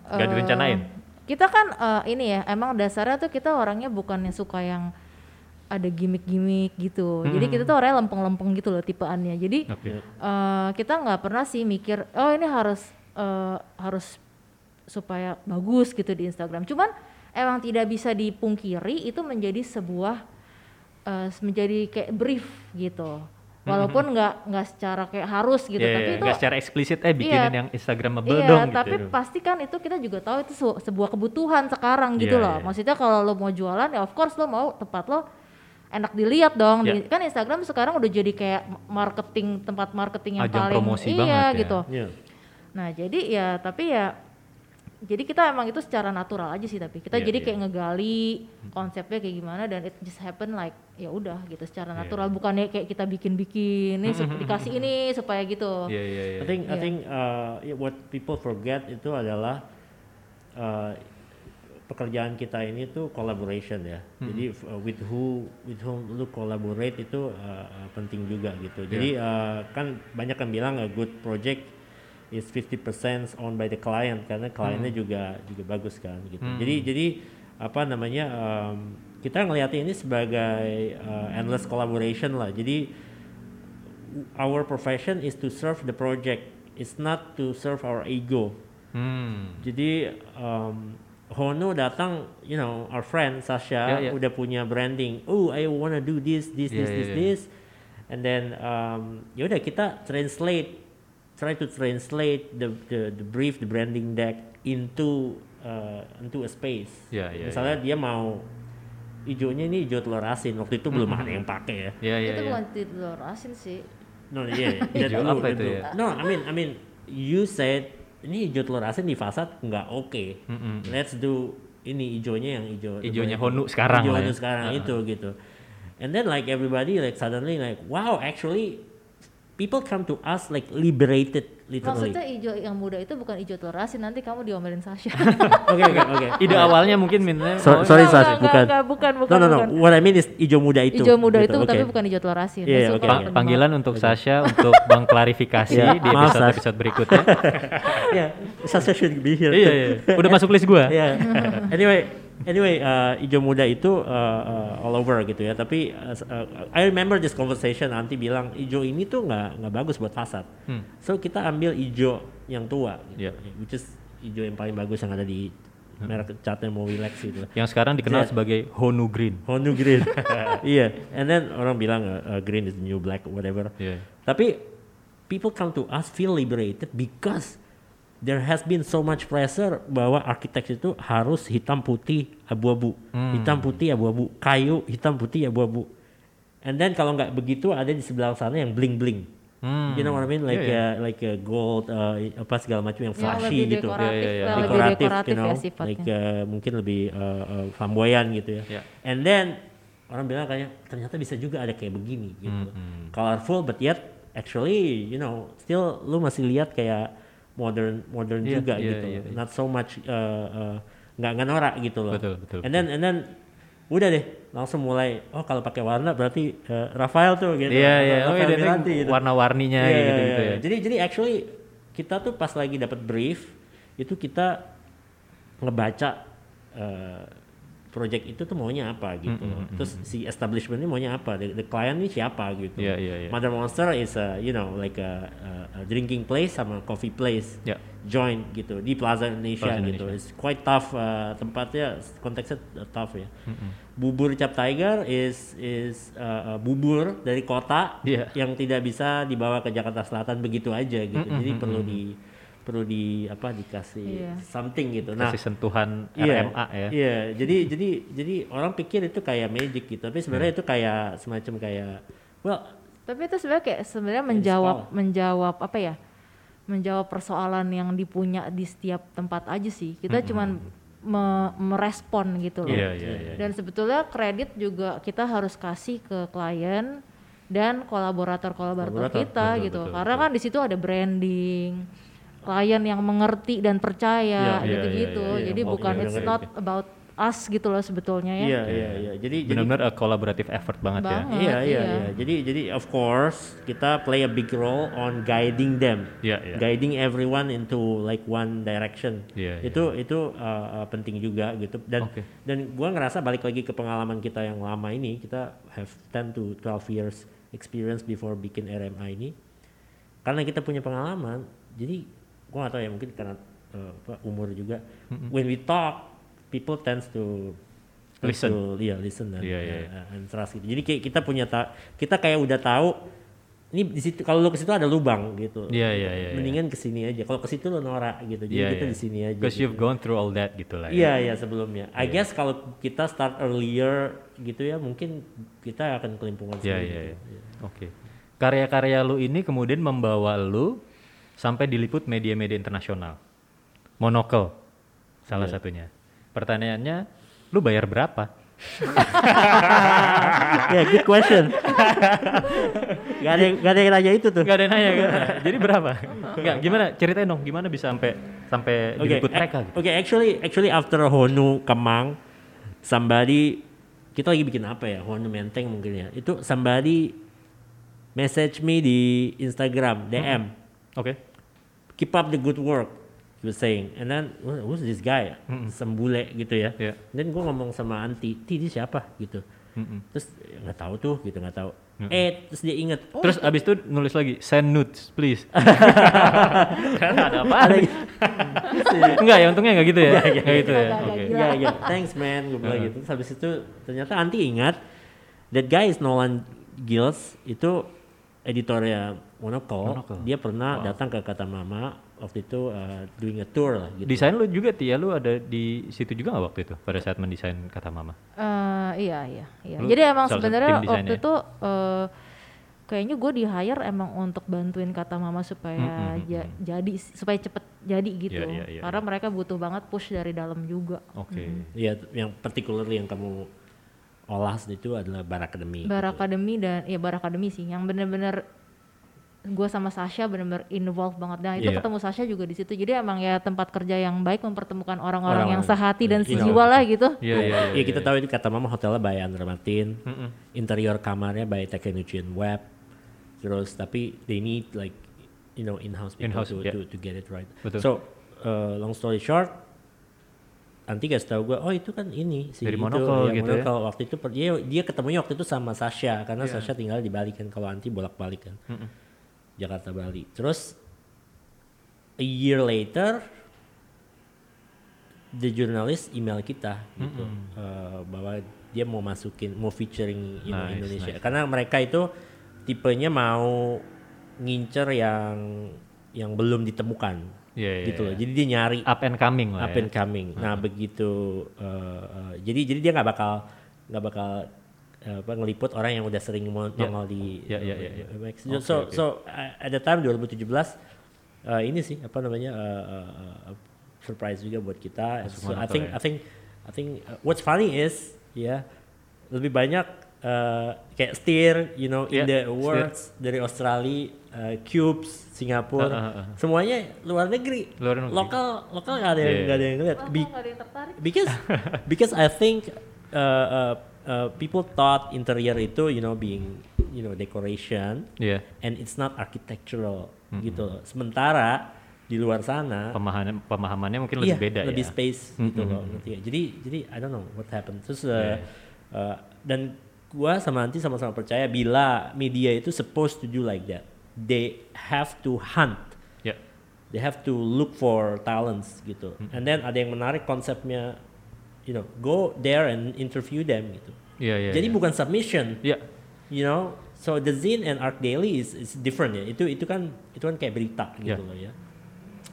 Nggak eh, direncanain? Kita kan eh, ini ya, emang dasarnya tuh kita orangnya bukannya suka yang ada gimmick-gimmick gitu. Jadi kita tuh orangnya lempeng-lempeng gitu loh tipeannya. Jadi Oke. eh, kita nggak pernah sih mikir oh ini harus eh, harus supaya bagus gitu di Instagram. Cuman emang tidak bisa dipungkiri itu menjadi sebuah eh, menjadi kayak brief gitu. Walaupun nggak nggak secara kayak harus gitu, Iya, tapi iya, itu nggak secara eksplisit eh bikinin Iya. yang Instagramable iya, dong gitu. tapi pasti kan itu kita juga tahu itu se- sebuah kebutuhan sekarang gitu Iya, loh. iya. Maksudnya kalau lo mau jualan ya of course lo mau tempat lo enak dilihat dong. Iya. Di- kan Instagram sekarang udah jadi kayak marketing tempat marketing yang Ajang paling promosi iya banget ya. gitu. Iya. Nah, jadi ya tapi ya jadi kita emang itu secara natural aja sih tapi kita Iya, jadi iya. kayak ngegali konsepnya kayak gimana dan it just happen like ya udah gitu secara Iya, natural bukannya kayak kita bikin-bikin nih [laughs] sup- dikasih ini supaya gitu. Iya iya iya. I think I Iya. think uh, yeah, what people forget itu adalah uh, pekerjaan kita ini tuh collaboration ya. Jadi f- uh, with who with whom lu collaborate itu uh, uh, penting juga gitu. Jadi uh, kan banyak yang bilang a good project is 50% owned by the client karena kliennya juga juga bagus kan gitu. Jadi jadi apa namanya um, kita ngelihat ini sebagai uh, endless collaboration lah. Jadi our profession is to serve the project. It's not to serve our ego. Hmm. Jadi um, Hono datang, you know, our friend Sasha Ya, ya. udah punya branding. Oh, I wanna do this, this, Ya, this, ya, this, ya. this, and then um, ya udah kita translate, try to translate the the, the brief, the branding deck into uh, into a space. Ya, ya, Misalnya dia mau hijaunya ini hijau telur asin. Waktu itu belum ada yang pakai ya. Iya iya itu iya. bukan telur asin sih. No, yeah, [laughs] Hijau apa itu ya? No, I mean, I mean, you said ini hijau telur asin di fasad nggak oke. Mm-mm. Let's do ini hijaunya yang hijau. Hijaunya ya? Honu sekarang Hijau lah Honu ya. sekarang Uh-uh. itu gitu. And then like everybody like suddenly like wow actually people come to us like liberated literally. Maksudnya hijau yang muda itu bukan hijau telur asin, nanti kamu diomelin Sasha. Oke oke oke. Ide awalnya mungkin minta So- sorry Enggak, Sas, enggak, bukan. enggak, bukan, bukan, No no no. bukan. What I mean is hijau muda itu. Hijau muda gitu, itu oke. tapi bukan hijau. Iya, oke, kalau oke. ketemu- panggilan untuk Sasha untuk Bang klarifikasi Iya, di maaf, episode Sas. episode berikutnya. [laughs] Yeah, Sasha should be here. iya iya. Udah masuk list gua. yeah. [laughs] anyway, anyway, uh, hijau muda itu uh, uh, all over gitu ya. Tapi uh, uh, I remember this conversation. Nanti bilang hijau ini tuh nggak nggak bagus buat fasad. Hmm. So kita ambil hijau yang tua, gitu, Yeah. which is hijau yang paling bagus yang ada di merek catnya mau relax gitu. Yang sekarang dikenal Yeah. sebagai Honu Green. Honu green, [laughs] iya. And then orang bilang uh, uh, green is the new black, whatever. Iya. Tapi people come to us feel liberated because there has been so much pressure bahwa arsitek itu harus hitam putih abu-abu, Hmm. hitam putih abu-abu, kayu hitam putih abu-abu. And then kalau nggak begitu ada di sebelah sana yang bling bling. Hmm. You know what I mean? Like Iya, uh, like uh, gold, uh, apa segala macam yang yang flashy lebih gitu. dekoratif, iya. yang lebih Dekoratif, dekoratif you know, ya sifatnya. like uh, mungkin lebih uh, uh, flamboyan gitu ya. Iya. And then orang bilang kayak ternyata bisa juga ada kayak begini gitu. Hmm, Colorful but yet actually you know still lu masih lihat kayak modern modern Iya, juga iya, gitu. iya, iya. Not so much uh, uh, nggak nggak norak gitu loh. Betul, betul, And then and then udah deh langsung mulai oh kalau pakai warna berarti uh, Rafael tuh gitu. Iya. Oh, Rafael Miranti ini gitu. warna-warninya Iya, gitu iya, gitu iya. ya. Jadi jadi actually kita tuh pas lagi dapat brief itu kita ngebaca uh, project itu tuh maunya apa gitu. Terus si establishment ini maunya apa? The, the client ini siapa gitu. Iya, iya, iya. Mother Monster is a, you know like a, a- a drinking place sama coffee place. Ya. Joint gitu di Plaza Indonesia Plaza gitu. Indonesia. It's quite tough uh, tempatnya konteksnya tough ya. Bubur Cap Tiger is is uh, uh, bubur dari kota Iya. yang tidak bisa dibawa ke Jakarta Selatan begitu aja gitu. Jadi perlu di perlu di apa dikasih Iya. something gitu. Nah, Kasih sentuhan Iya, RMA ya. Iya, jadi jadi jadi orang pikir itu kayak magic gitu, tapi sebenarnya itu kayak semacam kayak well Tapi itu sebenarnya kayak sebenarnya menjawab menjawab apa ya? Menjawab persoalan yang dipunya di setiap tempat aja sih. Kita cuman me- merespon gitu loh. Iya iya iya. Dan sebetulnya kredit juga kita harus kasih ke klien dan kolaborator-kolaborator Kolaborator, kita betul, gitu. betul, Karena kan di situ ada branding, klien yang mengerti dan percaya Iya, gitu-gitu. iya, iya, Jadi iya. bukan Oke, it's oke, not about us gitu loh sebetulnya ya. Iya iya iya. Jadi jadi Benar-benar a collaborative effort banget, ya. Banget. Iya, iya, iya. iya. Jadi, jadi of course kita play a big role on guiding them, Iya, iya. guiding everyone into like one direction. Iya, itu itu uh, uh, penting juga gitu. Dan Oke. dan gua ngerasa balik lagi ke pengalaman kita yang lama ini, kita have 10 to 12 years experience before bikin RMA ini. Karena kita punya pengalaman, jadi gua gak tahu ya mungkin karena uh, apa, umur juga. When we talk, people tends to Listen. to- iya listen dan Iya, iya, uh, and trust gitu. Jadi kayak kita punya ta- kita kayak udah tahu ini di situ kalau lu ke situ ada lubang gitu. Iya, iya, iya. iya. Mendingan ke sini aja. Kalau ke situ lu norak gitu. Jadi Iya, kita iya. di sini aja. Because gitu. you've gone through all that gitu lah. Iya iya sebelumnya. I guess kalau kita start earlier gitu ya mungkin kita akan kelimpungan Iya, sendiri iya, gitu. iya. Oke. Karya-karya lu ini kemudian membawa lu sampai diliput media-media internasional. Monocle salah Iya. satunya. Pertanyaannya, lu bayar berapa? [laughs] Ya good question. gak ada yang, gak ada yang nanya itu tuh. Gak ada yang nanya kan? Jadi berapa? Enggak, gimana? Ceritain dong, gimana bisa sampai sampai Oke, diliput mereka gitu? Oke, actually actually after Honu Kemang, somebody kita lagi bikin apa ya? Honu Menteng mungkin ya. Itu somebody message me di Instagram DM. Oke. Keep up the good work. He was saying, and then "Who- who's this guy? Sembule gitu ya. Iya. Dan gue ngomong sama Anti, Ti ini siapa gitu. Mm-mm. Terus "Ya, nggak tahu tuh gitu nggak tahu. Eh terus dia inget. Oh, Terus abis itu nulis lagi, send nudes please. [laughs] Karena ada apa? Enggak [laughs] ya, untungnya enggak gitu ya. Enggak gitu ya. Enggak, enggak, Oke. enggak. ya ya thanks man gue bilang gitu terus habis itu ternyata Anti ingat that guy is Nolan Gills itu editornya Monocle, Monocle. dia pernah datang ke kata mama waktu itu uh, doing a tour lah gitu Desain lu juga Tia, lu ada di situ juga nggak waktu itu pada saat mendesain kata mama? Eh, iya iya iya. Lu Jadi emang sebenarnya waktu ya? itu eh, kayaknya gue di hire emang untuk bantuin kata mama supaya Mm, mm, mm, ja- jadi supaya cepet jadi gitu. Iya, iya, iya, Karena mereka butuh banget push dari dalam juga. Oke. Iya, yang particularly yang kamu olah itu adalah Bar Academy. Bar Academy dan ya Bar Academy sih yang bener-bener gue sama Sasha bener-bener involved banget. Nah itu Iya. ketemu Sasha juga di situ. Jadi emang ya tempat kerja yang baik mempertemukan orang-orang yang sehati dan Iya. sejiwa lah gitu. Iya iya iya. Iya kita tahu itu kata mama hotelnya by Andra Martin, Mm-mm. interior kamarnya by Technologian Web, terus tapi they need like you know in-house people In-house, to, yeah. to to get it right. Betul. So uh, long story short, nanti guys tahu gue, oh itu kan ini si Dari itu, Monocle ya, gitu ya. Waktu itu dia dia ketemunya waktu itu sama Sasha karena Sasha tinggal di Bali kan, kalau Anti bolak-balik kan, Mm-mm. Jakarta Bali. Terus a year later the journalist email kita gitu eh, bahwa dia mau masukin mau featuring you know, Nice, Indonesia nice. karena mereka itu tipenya mau ngincer yang yang belum ditemukan Iya iya. gitu loh iya. jadi dia nyari Up and coming lah up ya. and coming nah begitu eh, eh, jadi jadi dia nggak bakal nggak bakal apa ngeliput orang yang udah sering mau Ya. nongol di Ya, ya, ya, ya. eh, Max. Oke, so oke. so uh, at the time 2017 eh, ini sih apa namanya eh, eh, eh, surprise juga buat kita Masuk so, I think ya. I think I think uh, what's funny is ya lebih banyak eh, kayak steer you know in Ya, the Steer. awards dari Australia eh, Cubes Singapura Ah, ah, ah. semuanya luar negeri Luar negeri. lokal lokal nggak ada yang Iya. nggak ada yang ngeliat Be- Gak ada yang tertarik. because [laughs] because I think uh, uh, uh, people thought interior itu you know being you know decoration Iya. and it's not architectural gitu loh. Sementara di luar sana Pemahaman pemahamannya mungkin lebih iya, beda lebih ya. space gitu loh ngerti ya. Jadi jadi I don't know what happened. Terus uh, Iya. uh, dan gua sama Anti sama-sama percaya bila media itu supposed to do like that. They have to hunt Ya. they have to look for talents gitu. And then ada yang menarik konsepnya, you know, go there and interview them gitu. Iya iya. Jadi iya. bukan submission, Iya. you know. So the zine and Art Daily is is different ya. Itu itu kan itu kan kayak berita gitu Yeah. loh ya.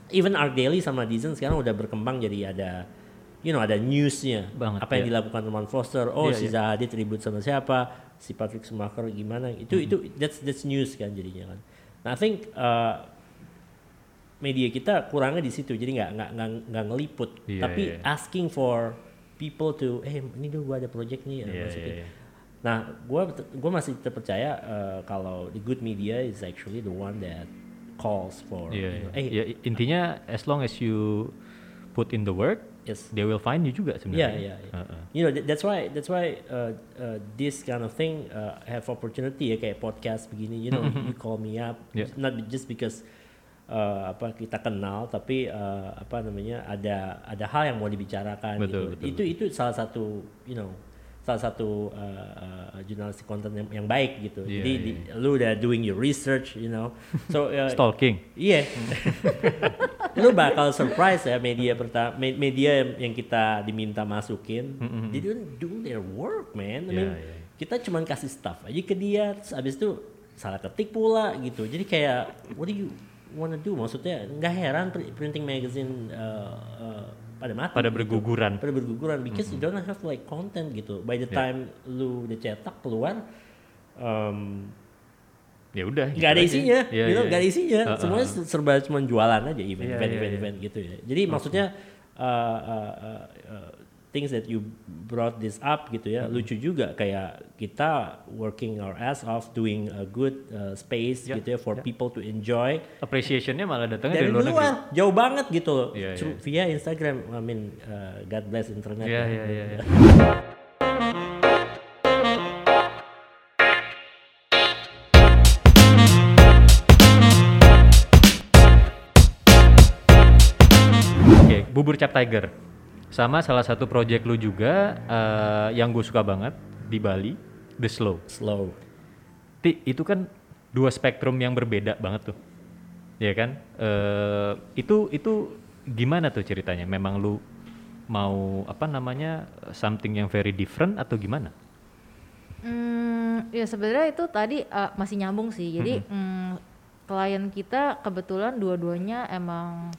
Even Art Daily sama Dizen sekarang udah berkembang jadi ada you know ada newsnya Banget, apa yang iya. dilakukan Roman Foster oh Iya, si iya. Zahadid ribut sama siapa si Patrick Schumacher gimana itu Mm-hmm. itu that's that's news kan jadinya kan nah I think uh, media kita kurangnya di situ jadi nggak nggak nggak ngeliput Iya, tapi iya. asking for people to eh ini dulu gua ada project nih masukin. iya. iya. Nah, gua gua masih terpercaya uh, kalau the good media is actually the one that calls for Iya, you know, iya. eh Ya, intinya as long as you put in the work, Yes. they will find you juga Yeah, sebenarnya. yeah, yeah. Heeh. You know, that- that's why that's why uh, uh, this kind of thing uh, have opportunity ya kayak podcast begini. You know, you call me up, Yeah. not just because uh, apa kita kenal, tapi uh, apa namanya ada ada hal yang mau dibicarakan Betul, gitu. betul, itu itu salah satu you know salah satu uh, uh, jurnalistik konten yang, yang baik gitu. Iya, Jadi iya, di- lu udah doing your research, you know. So uh, [laughs] Stalking. Iya. [laughs] lu bakal surprise ya media pertama media yang- kita diminta masukin. They don't do their work, man. I Iya, mean, iya. kita cuman kasih stuff aja ke dia, terus abis itu salah ketik pula gitu. Jadi kayak what do you wanna do? Maksudnya nggak heran pr- printing magazine uh, uh, pada mati. Pada gitu. berguguran. Pada berguguran because you don't have like content gitu. By the Yeah. time lu udah cetak keluar um, Ya udah. gitu nggak ada aja. isinya, Iya, gitu, iya. nggak ada isinya, Uh-uh. semuanya ser- serba cuma jualan aja event, Iya, event, iya, event, iya. event gitu ya. Jadi maksudnya uh, uh, uh, uh, things that you brought this up gitu ya, lucu juga kayak kita working our ass off doing a good uh, space Ya, gitu ya for ya. people to enjoy Appreciation-nya malah datangnya dari, dari luar negeri. luar, jauh banget gitu loh, Iya, Through- via Instagram. I mean, uh, God bless internet. Iya, ya. iya, iya, iya. Oke, bubur cap tiger. Sama salah satu project lu juga eh, yang gue suka banget di Bali, The Slow. Slow. Ti, itu kan dua spektrum yang berbeda banget tuh. Ya kan? Eh, itu itu gimana tuh ceritanya? Memang lu mau apa namanya something yang very different atau gimana? Hmm, ya sebenarnya itu tadi uh, masih nyambung sih. Jadi mm, klien kita kebetulan dua-duanya emang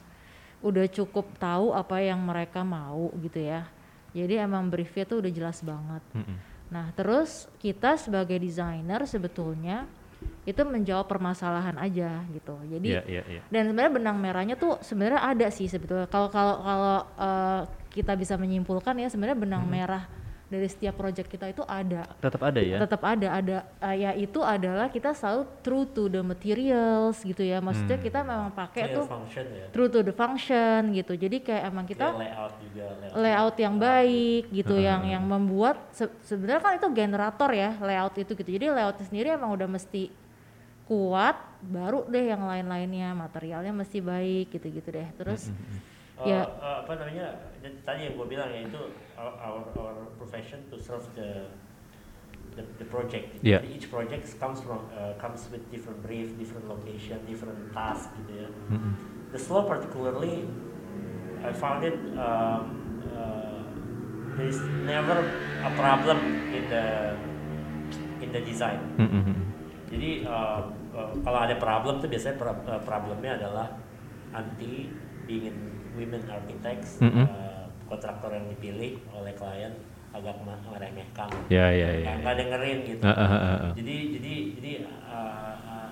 udah cukup tahu apa yang mereka mau gitu ya. Jadi emang briefnya tuh udah jelas banget. Mm-mm. Nah terus kita sebagai desainer sebetulnya itu menjawab permasalahan aja gitu. Jadi Iya, iya, iya. dan sebenarnya benang merahnya tuh sebenarnya ada sih sebetulnya. Kalau kalau kalau uh, kita bisa menyimpulkan ya sebenarnya benang merah dari setiap project kita itu ada. Tetap ada ya? tetap ada ada uh, ya itu adalah kita selalu true to the materials gitu ya. Maksudnya kita memang pakai tuh function ya. true to the function gitu. Jadi kayak emang kita Kayak layout juga. layout yang baik gitu yang yang membuat se- sebenarnya kan itu generator ya layout itu gitu. Jadi layout sendiri emang udah mesti kuat baru deh yang lain-lainnya materialnya mesti baik gitu-gitu deh. Terus ya Uh, apa namanya tadi yang gue bilang ya itu our, our, our profession to serve the the, the project. Yeah. Jadi each project comes from uh, comes with different brief, different location, different task gitu ya. Mm-mm. The slow particularly, I found it um, uh, there is never a problem in the in the design. Mm-mm. Jadi uh, uh, kalau ada problem tuh biasanya pro- uh, problemnya adalah anti being in women architects, Mhm. uh, kontraktor yang dipilih oleh klien agak meremehkan, Ya, ya, ya. nggak nggak dengerin gitu. Ah, ah, ah, ah. Jadi jadi jadi uh, uh,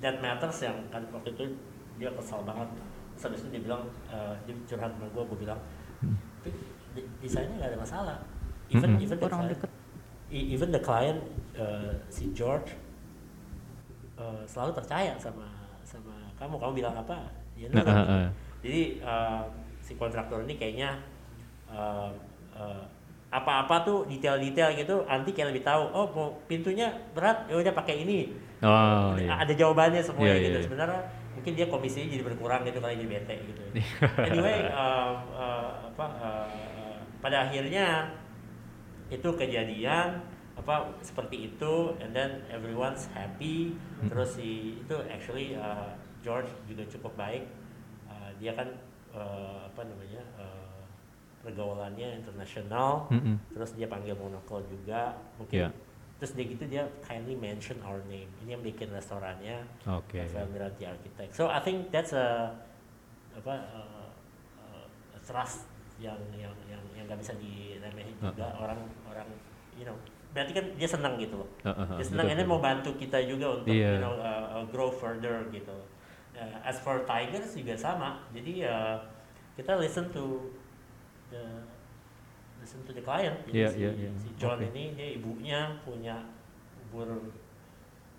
that matters yang kan waktu itu dia kesal banget. Terus habis itu dia bilang uh, dia curhat sama gue, gue bilang, "Tapi di- desainnya nggak ada masalah. Even Mhm. even the client, deket. even the client uh, si George uh, selalu percaya sama sama kamu. Kamu bilang apa? Ya Ah, nurut ah, gitu. Jadi uh, si kontraktor ini kayaknya uh, uh, apa-apa tuh detail-detail gitu anti kayak lebih tahu. Oh mau pintunya berat, ya udah pakai ini. Oh, Ada- iya. Ada jawabannya semuanya Iya, gitu. iya. Sebenarnya mungkin dia komisinya jadi berkurang gitu kali jadi bete gitu. anyway, uh, uh, apa uh, uh, pada akhirnya itu kejadian apa seperti itu and then everyone's happy Hmm. terus si itu actually uh, George juga cukup baik dia kan uh, apa namanya uh, pergaulannya internasional. Mm-mm. terus dia panggil monocle juga. Mungkin Iya. terus dia gitu dia kindly mention our name. Ini yang bikin restorannya. Rafael Miranti Architect. So I think that's a apa uh, uh, a trust yang yang yang yang nggak bisa diremehin juga. Orang orang you know berarti kan dia senang gitu loh. Ah, ah, dia senang betul, ini mau bantu kita juga untuk Iya. you know uh, uh, grow further gitu Uh, as for Tigers juga sama jadi uh, kita listen to the listen to the client jadi Iya, si, iya, iya. si John Oke. ini dia ibunya punya bubur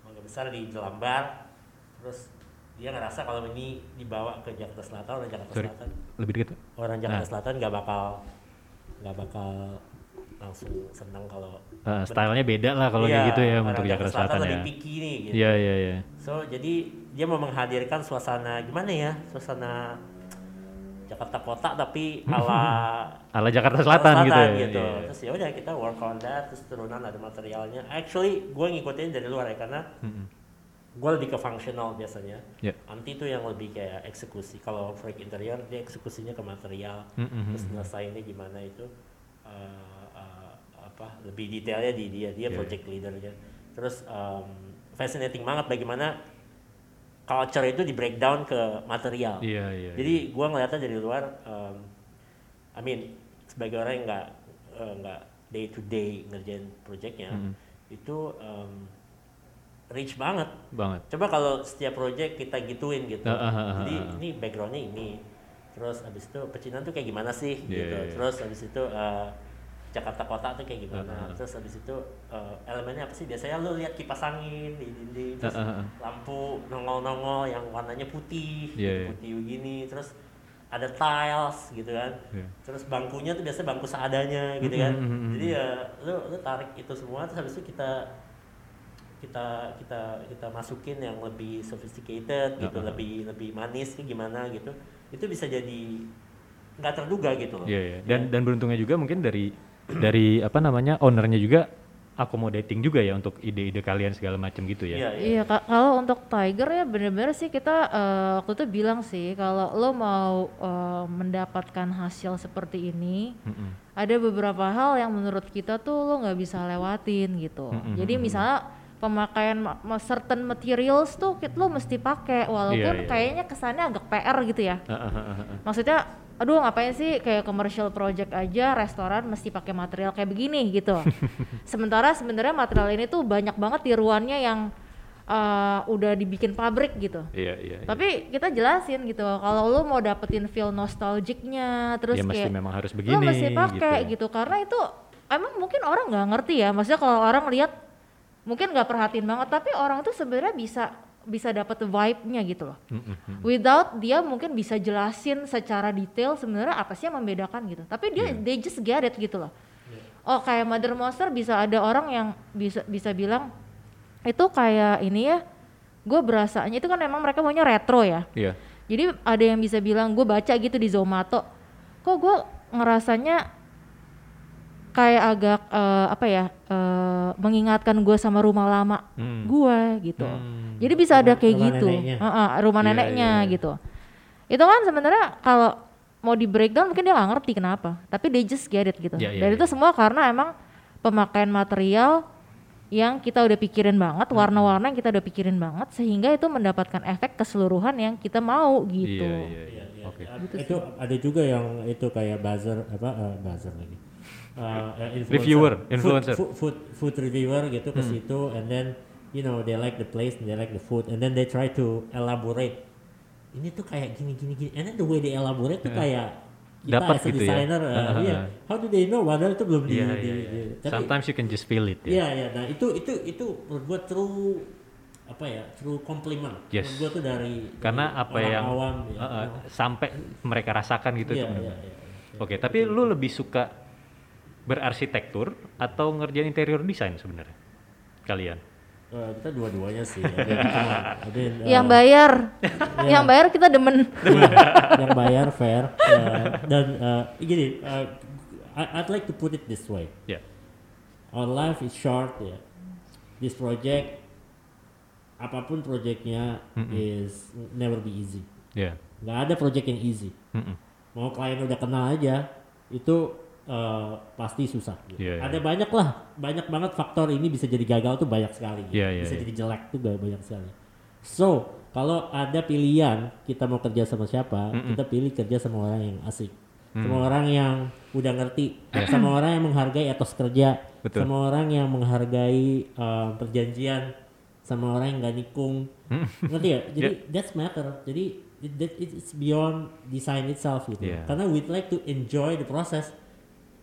mangga besar di Jelambar terus dia ngerasa kalau ini dibawa ke Jakarta Selatan atau Jakarta Sorry. Selatan lebih deket. orang Jakarta Nah. Selatan nggak bakal nggak bakal langsung senang kalau Eh, stylenya beda lah kalau Iya, kayak gitu ya orang untuk Jakarta Selatan lebih ya. picky nih gitu. Iya iya iya. So jadi dia mau menghadirkan suasana gimana ya? Suasana Jakarta kota tapi ala [laughs] Ala Jakarta Selatan, gitu ya. gitu. Iya, iya. Terus ya udah kita work on that terus turunan ada materialnya. Actually gue ngikutin dari luar ya karena gue lebih ke functional biasanya. Ya. Anti tuh yang lebih kayak eksekusi. Kalau freak interior dia eksekusinya ke material. Mm-mm. Terus nyelesainnya gimana itu eh, eh, apa lebih detailnya di dia dia Iya, project leadernya. Terus um, fascinating banget bagaimana culture itu di breakdown ke material. Iya iya. Jadi gua ngeliatnya dari luar, um, I mean sebagai orang yang nggak eh, nggak day to day ngerjain projectnya, Mhm. itu um, rich banget. banget. Coba kalau setiap project kita gituin gitu. Ah, ah, ah, Jadi ah. ini backgroundnya ini. Terus abis itu pecinan tuh kayak gimana sih Iya, gitu. iya, iya. Terus abis itu eh, Jakarta kota tuh kayak gimana. Ah, ah, ah. Terus abis itu eh, elemennya apa sih? Biasanya lu lihat kipas angin di dinding, terus Ah, ah, ah. lampu nongol-nongol yang warnanya putih, Iya, gitu, iya. putih begini. Terus ada tiles gitu kan. Iya. Terus bangkunya tuh biasanya bangku seadanya gitu kan. Mm. Jadi ya lu lu tarik itu semua terus habis itu kita kita kita kita masukin yang lebih sophisticated gitu, Uh-uh. lebih lebih manis nih gimana gitu. Itu bisa jadi nggak terduga gitu loh. Iya iya. Dan dan beruntungnya juga mungkin dari dari apa namanya ownernya juga accommodating juga ya untuk ide-ide kalian segala macam gitu ya. Iya, iya. Iya, kalau untuk Tiger ya bener-bener sih kita eh, waktu itu bilang sih kalau lo mau eh, mendapatkan hasil seperti ini, Mm-mm. ada beberapa hal yang menurut kita tuh lo nggak bisa lewatin gitu. Mm-mm, Jadi mm-mm. misalnya pemakaian ma- ma- certain materials tuh kit- lo mesti pakai walaupun Iya, iya. kayaknya kesannya agak PR gitu ya. Maksudnya aduh ngapain sih kayak commercial project aja restoran mesti pakai material kayak begini gitu. [laughs] Sementara sebenarnya material ini tuh banyak banget tiruannya yang eh, udah dibikin pabrik gitu. Iya iya. iya. Tapi kita jelasin gitu kalau lo mau dapetin feel nostalgicnya terus ya mesti kayak memang harus begini mesti pakai gitu. karena itu emang mungkin orang nggak ngerti ya maksudnya kalau orang lihat mungkin nggak perhatiin banget tapi orang tuh sebenarnya bisa bisa dapat vibe-nya gitu loh Mm-mm, mm. without dia mungkin bisa jelasin secara detail sebenarnya apa sih yang membedakan gitu tapi dia Iya. they just get it gitu loh oh kayak Mother Monster bisa ada orang yang bisa bisa bilang itu kayak ini ya gue berasanya itu kan emang mereka maunya retro ya Iya. jadi ada yang bisa bilang gue baca gitu di Zomato, kok gue ngerasanya kayak agak eh, apa ya eh, mengingatkan gue sama rumah lama Hmm. gue gitu. Hmm. Jadi bisa ada Rumah- kayak rumah gitu, neneknya. Heeh, rumah Iya, neneknya iya. gitu. Itu kan sebenarnya kalau mau di breakdown mungkin dia nggak ngerti kenapa, tapi they just get it gitu. Iya, iya, Dan iya. itu semua karena emang pemakaian material yang kita udah pikirin banget, Hmm. warna-warna yang kita udah pikirin banget, sehingga itu mendapatkan efek keseluruhan yang kita mau gitu. Iya iya iya. Iya. Oke. A- Itu ada juga yang itu kayak buzzer apa eh, buzzer lagi. Eh, eh, influencer. Reviewer, Food- influencer. Food, food, food reviewer gitu ke Hmm. situ and then you know they like the place and they like the food and then they try to elaborate. Ini tuh kayak gini gini gini. And then the way they elaborate tuh kayak kita Dapat as a gitu ya. designer eh, Ah, ah, iya. ah. How do they know? Padahal itu belum di, Iya di- iya. di- iya. tapi Sometimes you can just feel it ya. Iya iya. Nah itu itu itu menurut gua true apa ya true compliment. Yes. Menurut gua tuh dari Karena dari apa yang awam ya. uh, uh, sampai mereka rasakan gitu Iya itu iya benar. iya. Oke, tapi lu lebih suka berarsitektur atau ngerjain interior design sebenarnya? Kalian? Eh, kita dua-duanya sih. Ada yang ada yang, [laughs] Yang bayar, Iya. [laughs] yang bayar kita demen. [laughs] yang bayar fair eh, dan eh, gini I- I'd like to put it this way Ya. our life is short ya this project apa pun projectnya Mm-mm. is never be easy Ya. nggak ada project yang easy Mm-mm. mau klien udah kenal aja itu eh, pasti susah gitu. Iya, iya. ada banyak lah banyak banget faktor ini bisa jadi gagal tuh banyak sekali gitu. Iya, iya, bisa iya. jadi jelek tuh ba- banyak sekali so kalau ada pilihan kita mau kerja sama siapa Mm-mm. kita pilih kerja sama orang yang asik Mm. sama orang yang udah ngerti Iya. sama orang yang menghargai etos kerja Betul. sama orang yang menghargai eh, perjanjian sama orang yang gak nikung Mm. ngerti ya [laughs] jadi Yeah. that's matter jadi it, that it's beyond design itself gitu Yeah. karena we'd like to enjoy the process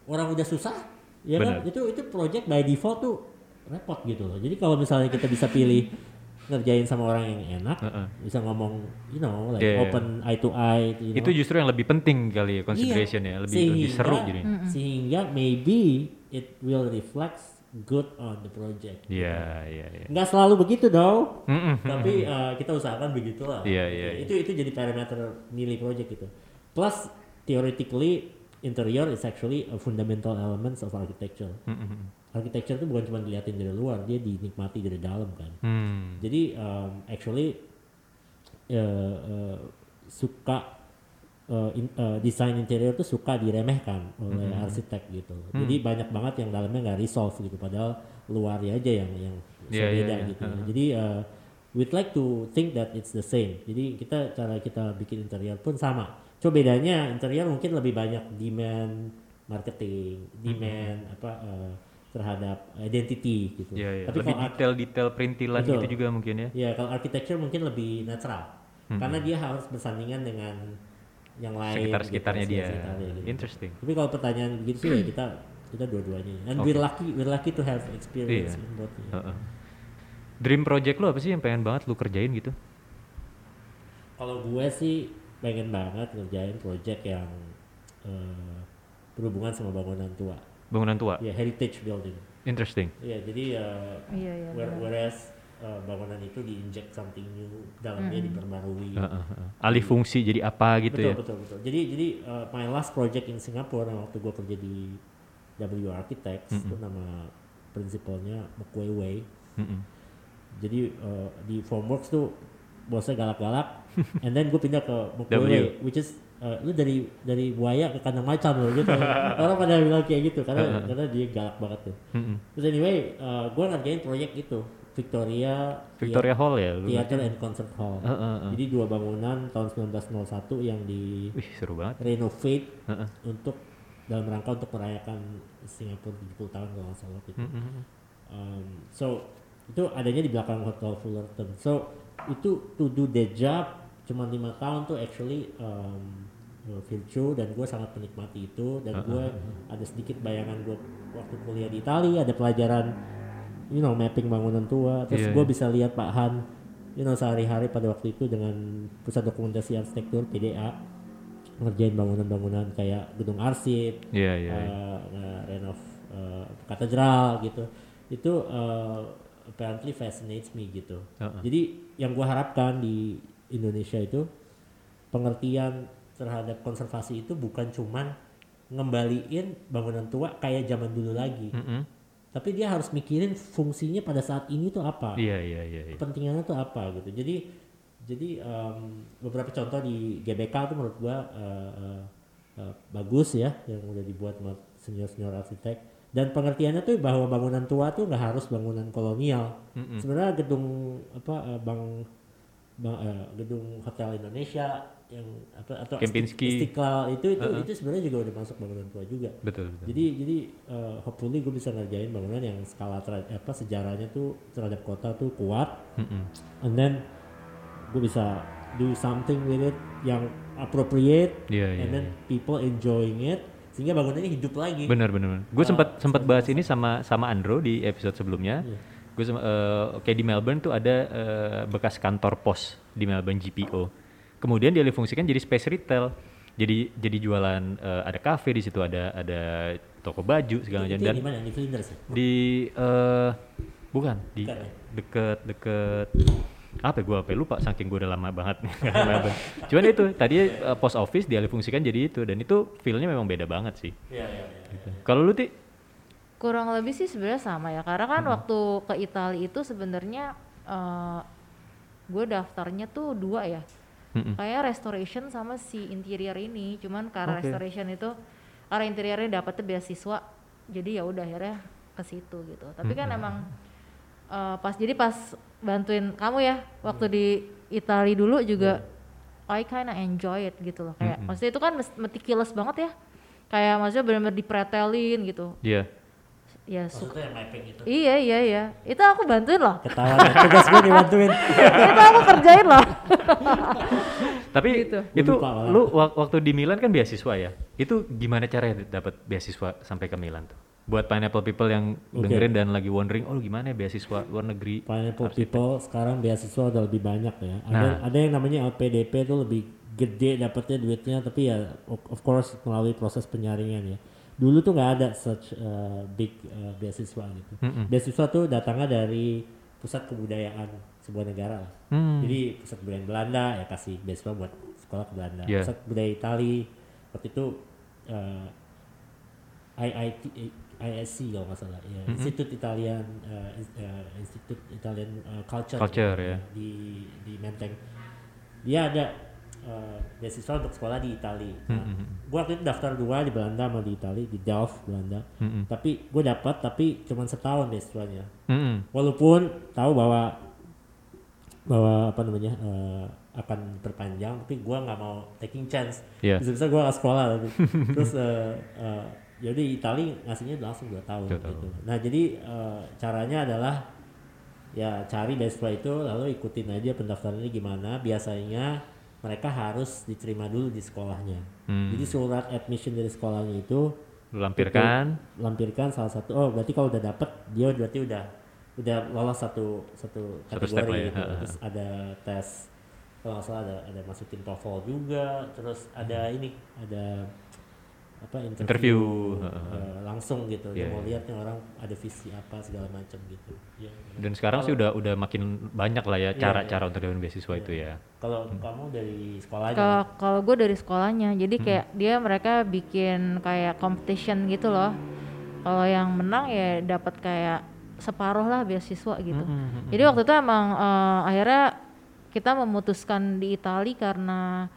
orang udah susah ya kan itu itu project by default tuh repot gitu loh jadi kalau misalnya kita bisa pilih ngerjain sama orang yang enak, Heeh. bisa ngomong, you know, like Yeah. open eye to eye, you know. Itu justru yang lebih penting kali ya consideration ya, lebih lebih seru jadi. Sehingga maybe it will reflect good on the project. Iya, iya, iya. Nggak selalu begitu dong, Mm-mm. tapi uh, kita usahakan begitulah. Iya, iya, Itu itu jadi parameter nilai project itu. Plus theoretically interior is actually a fundamental elements of architecture. Mm-mm. Architecture itu bukan cuma dilihatin dari luar, dia dinikmati dari dalam kan. Hmm. Jadi um, actually uh, uh, suka uh, in- uh, desain interior tuh suka diremehkan oleh arsitek gitu. Jadi banyak banget yang dalamnya nggak resolve gitu, padahal luarnya aja yang yang Iya, iya, beda iya. gitu. Jadi uh, we'd like to think that it's the same. Jadi kita cara kita bikin interior pun sama. Coba bedanya interior mungkin lebih banyak demand marketing, demand apa uh, terhadap identity gitu. Iya, iya. Tapi Lebih detail-detail perintilan Betul. gitu juga mungkin ya. Ya kalau architecture mungkin lebih natural Hmm. karena dia harus bersandingan dengan yang lain. Sekitar-sekitarnya gitu, dia. sekitarnya gitu. Interesting. Tapi kalau pertanyaan begitu sih ya kita kita dua-duanya. And we're lucky we're lucky to have experience Iya. in both. ya. Heeh. Dream project lo apa sih yang pengen banget lu kerjain gitu? Kalau gue sih pengen banget ngerjain project yang eh, berhubungan sama bangunan tua. Bangunan tua. Ya heritage building. Interesting. Iya jadi eh, Iya, iya, where- whereas eh, bangunan itu diinject something new, dalamnya diperbarui. Heeh, heeh. Alih fungsi jadi apa gitu betul, ya? betul betul jadi jadi uh, my last project in Singapore yang waktu gue kerja di W Architects itu nama prinsipalnya McQuay Way Mm-mm. jadi uh, di Formworks tuh bosnya galak-galak and then gue pindah ke. Way which is uh, lu dari dari buaya ke kandang macan loh gitu orang pada bilang kayak gitu karena karena dia galak banget tuh Mm-mm. terus anyway uh, gue ngerjain proyek itu Victoria Victoria Hall ya lu? Theater and Concert Hall Heeh, heeh. jadi dua bangunan tahun 1901 yang di Wih seru banget. renovate Heeh. untuk dalam rangka untuk merayakan Singapura 70 tahun kalau nggak salah gitu. Mm-mm. Um, so itu adanya di belakang Hotel Fullerton. So itu to do the job cuma lima tahun tuh actually um, uh, virtue dan gue sangat menikmati itu dan gue ada sedikit bayangan gue waktu kuliah di Italia ada pelajaran you know mapping bangunan tua terus Iya, gue iya. bisa lihat Pak Han you know sehari-hari pada waktu itu dengan pusat dokumentasi arsitektur PDA ngerjain bangunan-bangunan kayak gedung arsip Iya iya. iya. uh, nge-renov uh, katedral gitu itu uh, apparently fascinates me gitu Heeh. jadi yang gua harapkan di Indonesia itu pengertian terhadap konservasi itu bukan cuman ngembaliin bangunan tua kayak zaman dulu lagi Mm-mm. tapi dia harus mikirin fungsinya pada saat ini tuh apa Iya iya iya. iya. kepentingannya tuh apa gitu jadi jadi um, beberapa contoh di GBK tuh menurut gua uh, uh, uh, bagus ya yang udah dibuat sama senior senior arsitek dan pengertiannya tuh bahwa bangunan tua tuh nggak harus bangunan kolonial Mm-mm. sebenarnya gedung apa uh, bang uh, gedung hotel Indonesia yang apa atau Kempinski. Istiqlal itu itu Uh-uh. itu sebenarnya juga udah masuk bangunan tua juga Betul betul. jadi jadi uh, hopefully gue bisa ngerjain bangunan yang skala apa sejarahnya tuh terhadap kota tuh kuat Mm-mm. and then gue bisa do something with it yang appropriate Iya iya. and then people enjoying it sehingga bangunannya hidup lagi Benar benar. Gue sempat sempat bahas ini sama sama Andro di episode sebelumnya. Iya. Gue kayak di Melbourne tuh ada eh, bekas kantor pos di Melbourne GPO. Kemudian dia difungsikan jadi space retail. Jadi jadi jualan eh, ada kafe di situ ada ada toko baju segala macam dan di mana di Flinders ya? di eh bukan di Bukan ya? deket deket apa gue apa ya, lupa saking gue udah lama banget di. Cuman itu tadi eh, post office dialih fungsikan jadi itu dan itu feelnya memang beda banget sih. Iya iya iya. Gitu. Kalau lu ti kurang lebih sih sebenarnya sama ya karena Hmm. kan waktu ke Italia itu sebenarnya eh, gue daftarnya tuh dua ya Mm-mm. kayak restoration sama si interior ini cuman karena Oke. restoration itu karena interiornya dapetnya beasiswa jadi ya udah akhirnya ke situ gitu tapi kan emang eh, pas jadi pas bantuin kamu ya waktu di Italia dulu juga I kinda enjoy it gitu loh kayak Mm-mm. maksudnya itu kan meticulous banget ya kayak maksudnya benar-benar dipretelin gitu Iya. Ya suka yang mapping itu. Iya iya iya, itu aku bantuin loh, Ketawa ya, tugas gue dibantuin. [laughs] itu aku kerjain loh. [laughs] Tapi Gitu. itu lupa lu wak- waktu di Milan kan beasiswa ya. Itu gimana caranya dapat beasiswa sampai ke Milan tuh? buat pineapple people yang Oke. dengerin dan lagi wondering, oh gimana ya beasiswa luar negeri? Pineapple People sekarang beasiswa udah lebih banyak ya. Ada Nah. ada yang namanya LPDP itu lebih gede dapetnya duitnya tapi ya of, of course melalui proses penyaringan ya. Dulu tuh nggak ada such uh, big uh, beasiswa gitu. Beasiswa tuh datangnya dari pusat kebudayaan sebuah negara lah. Hmm. Jadi pusat kebudayaan Belanda ya kasih beasiswa buat sekolah ke Belanda. Iya. Pusat budaya Itali waktu itu uh, IIT ISC kalau nggak salah ya Institute Italian uh, uh, Institute Italian uh, Culture, Culture, ya. di di Menteng dia ada uh, beasiswa untuk sekolah di Itali. Nah, gua waktu itu daftar dua di Belanda sama di Itali di Delft Belanda. Tapi gue dapat tapi cuma setahun beasiswanya. Mm-mm. walaupun tahu bahwa bahwa apa namanya uh, akan berpanjang tapi gua nggak mau taking chance. Iya. bisa-bisa gua nggak sekolah tapi [laughs] terus uh, uh, jadi Itali ngasihnya langsung dua tahun Dua gitu. Nah jadi uh, caranya adalah ya cari beasiswa itu lalu ikutin aja pendaftarannya gimana. Biasanya mereka harus diterima dulu di sekolahnya Hmm. jadi surat admission dari sekolahnya itu lampirkan, lampirkan salah satu oh berarti kalau udah dapet dia berarti udah udah lolos satu satu Satu kategori ya, gitu ha. terus ada tes kalau nggak salah ada ada masukin TOEFL juga terus ada ini ada apa interview, Interview, eh, langsung gitu Iya, dia mau iya. lihat nih orang ada visi apa segala macam gitu ya. dan sekarang sih udah udah makin banyak lah ya Iya, cara-cara untuk dapetin beasiswa itu ya. kalau kamu dari sekolahnya Kalau kalau gue dari sekolahnya, jadi Hmm. kayak dia mereka bikin kayak competition gitu loh. Kalau yang menang ya dapat kayak separuh lah beasiswa gitu. Hmm, Jadi waktu itu emang eh, akhirnya kita memutuskan di Itali karena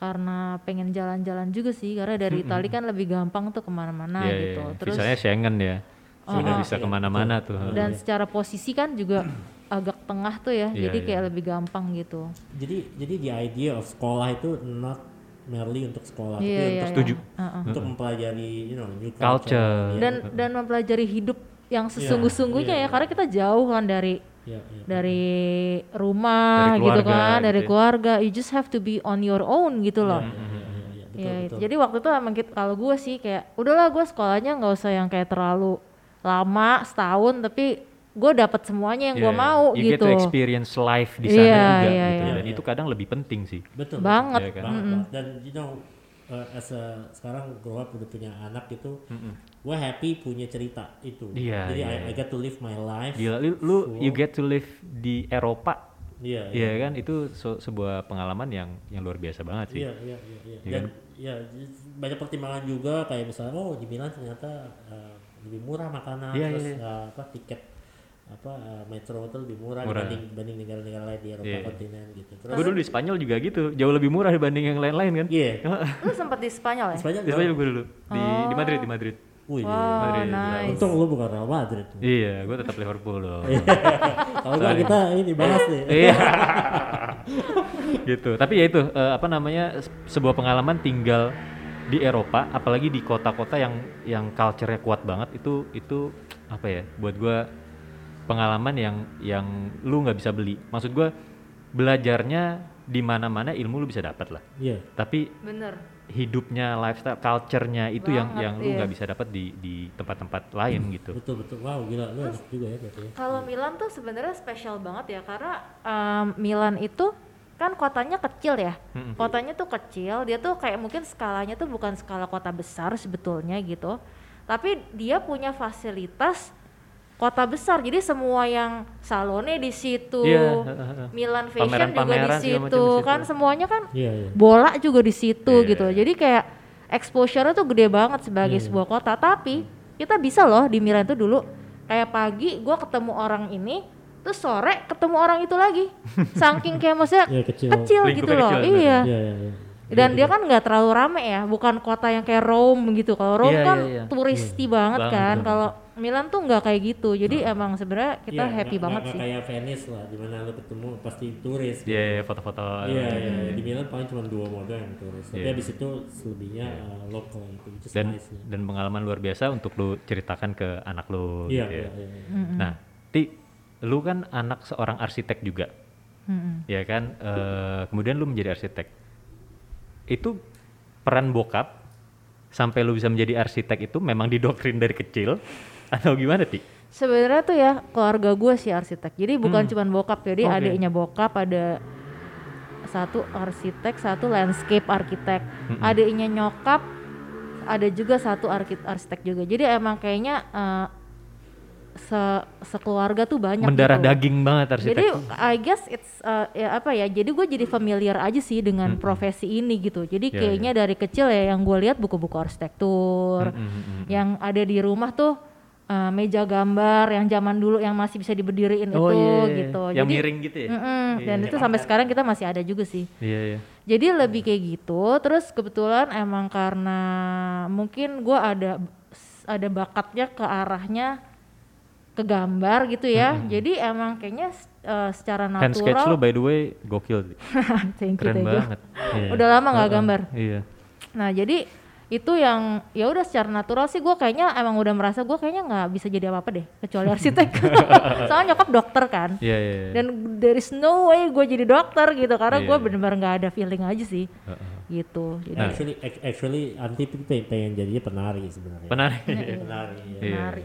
karena pengen jalan-jalan juga sih karena dari Itali kan lebih gampang tuh ke mana-mana Iya, gitu. iya. Terus Visanya Schengen ya. Sudah Oh, bisa iya, ke mana-mana tuh. dan secara posisi kan juga [clears throat] agak tengah tuh ya, Iya, jadi iya. kayak lebih gampang gitu. jadi jadi the idea of sekolah itu not merely untuk sekolah tapi Iya, iya, untuk iya. Setuju. Heeh. untuk mempelajari you know new Culture. culture, Iya, dan dan mempelajari hidup yang sesungguh-sungguhnya iya, ya karena kita jauh kan dari iya, iya. dari rumah Dari gitu keluarga kan gitu dari ya. keluarga you just have to be on your own gitu loh Iya, iya, iya, iya, betul, ya betul. jadi waktu itu emang kalau gue sih kayak udahlah gue sekolahnya nggak usah yang kayak terlalu lama setahun tapi gue dapat semuanya yang gue Yeah, mau you gitu get to experience life di sana Iya, juga iya, gitu. iya. Dan itu kadang lebih penting sih. betul banget Iya kan? banget, banget. dan you know uh, as a, sekarang grow up udah punya anak gitu gue happy punya cerita itu Iya, jadi iya, I, I get to live my life Gila, lu, lu you get to live di Eropa, iya Iya kan? Itu se- sebuah pengalaman yang yang luar biasa banget sih. Iya, iya, iya, iya. Iya Dan ya banyak pertimbangan juga kayak misalnya oh di Milan ternyata uh, lebih murah makanan Iya, terus iya, iya. uh, apa tiket apa uh, metro itu lebih murah, Murah. dibanding dibanding negara-negara lain di Eropa Iya, iya. kontinen gitu. Terus Gue dulu di Spanyol juga gitu, jauh lebih murah dibanding yang lain-lain kan? iya. [laughs] lu sempat di Spanyol ya Spanyol Di Spanyol gue dulu di di Madrid di Madrid. Wih, wow Madrid, nice untung lu bukan Real Madrid. Iya, gue tetap Liverpool loh. Kalau enggak kita ini bahas nih. Iya. gitu. Tapi ya itu eh, apa namanya se- sebuah pengalaman tinggal di Eropa, apalagi di kota-kota yang yang culture-nya kuat banget itu itu apa ya? Buat gua pengalaman yang yang lu nggak bisa beli. Maksud gua belajarnya di mana-mana ilmu lu bisa dapat lah. Iya. Tapi bener hidupnya, lifestyle, culture-nya itu yang Banget, yang lu iya. nggak bisa dapat di di tempat-tempat lain gitu. Betul betul. Wow, gila lu enak juga ya berarti ya. Kalau Milan tuh sebenarnya spesial banget ya karena em, Milan itu kan kotanya kecil ya. Mm-mm. Kotanya tuh kecil, dia tuh kayak mungkin skalanya tuh bukan skala kota besar sebetulnya gitu. Tapi dia punya fasilitas kota besar. Jadi semua yang salonnya di situ. Iya, heeh. Milan Fashion juga di segala macam situ. di situ. Kan semuanya kan Iya, iya. bola juga di situ Iya. gitu. Jadi kayak exposure-nya tuh gede banget sebagai Iya. sebuah kota. Tapi kita bisa loh di Milan tuh dulu kayak pagi gua ketemu orang ini, terus sore ketemu orang itu lagi. [laughs] Saking kayak maksudnya Iya, kecil. kecil gitu loh. kecil, iya. Iya, iya, iya. Dan dia kan nggak terlalu rame ya, bukan kota yang kayak Rome gitu. Kalau Rome Iya, kan iya, iya. turisti banget Banget, kan. banget. Kalau Milan tuh nggak kayak gitu. Jadi emang sebenarnya kita Iya, happy nggak- banget nggak sih. kayak Venice lah, di mana lu ketemu pasti turis. Iya, iya, foto-foto. Iya, iya, di Milan paling cuma dua model yang turis. Tapi Iya. habis itu selebihnya uh, lokal itu, dan nice. ya. dan pengalaman luar biasa untuk lu ceritakan ke anak lu Iya, gitu ya. iya, iya. iya. Nah, Ti, lu kan anak seorang arsitek juga, Mm-mm. ya kan? Eh, kemudian lu menjadi arsitek. Itu peran bokap sampai lu bisa menjadi arsitek itu memang didoktrin dari kecil [laughs] atau gimana Ti? Sebenarnya tuh ya keluarga gue sih arsitek. Jadi bukan Hmm. cuman bokap, jadi Oke. adiknya bokap ada satu arsitek, satu landscape arsitek. Mm-mm. Adiknya nyokap ada juga satu arkit arsitek juga. Jadi emang kayaknya eh, se sekeluarga tuh banyak Mendarah gitu. daging banget arsitek. Jadi I guess it's uh, ya apa ya? Jadi gue jadi familiar aja sih dengan Mm-mm. profesi ini gitu. Jadi Ya, kayaknya dari kecil ya yang gue lihat buku-buku arsitektur, Mm, mm, mm, mm. yang ada di rumah tuh uh, meja gambar yang zaman dulu yang masih bisa diberdiriin Oh, itu iya, iya. gitu. Yang Jadi miring gitu ya? Mm-mm, Iya, dan iya. itu sampai sekarang kita masih ada juga sih. Iya, iya. Jadi lebih kayak gitu. Terus kebetulan emang karena mungkin gue ada ada bakatnya ke arahnya ke gambar gitu ya. Jadi emang kayaknya uh, secara Hand sketch natural. lu by the way gokil. [laughs] Thank you, Keren thank you. banget. Iya. Udah lama nggak Heeh, gambar. Iya. Nah jadi itu yang ya udah secara natural sih gue kayaknya emang udah merasa gue kayaknya nggak bisa jadi apa apa deh kecuali [laughs] arsitek. [laughs] Soalnya nyokap dokter kan. Iya, iya. iya. Dan there is no way gue jadi dokter gitu karena Iya, gue iya. bener-bener nggak ada feeling aja sih Heeh. gitu. Jadi Nah. Actually, ac- actually Anti pengen, jadinya penari sebenarnya. Penari. Penari. ya. Iya. Menari.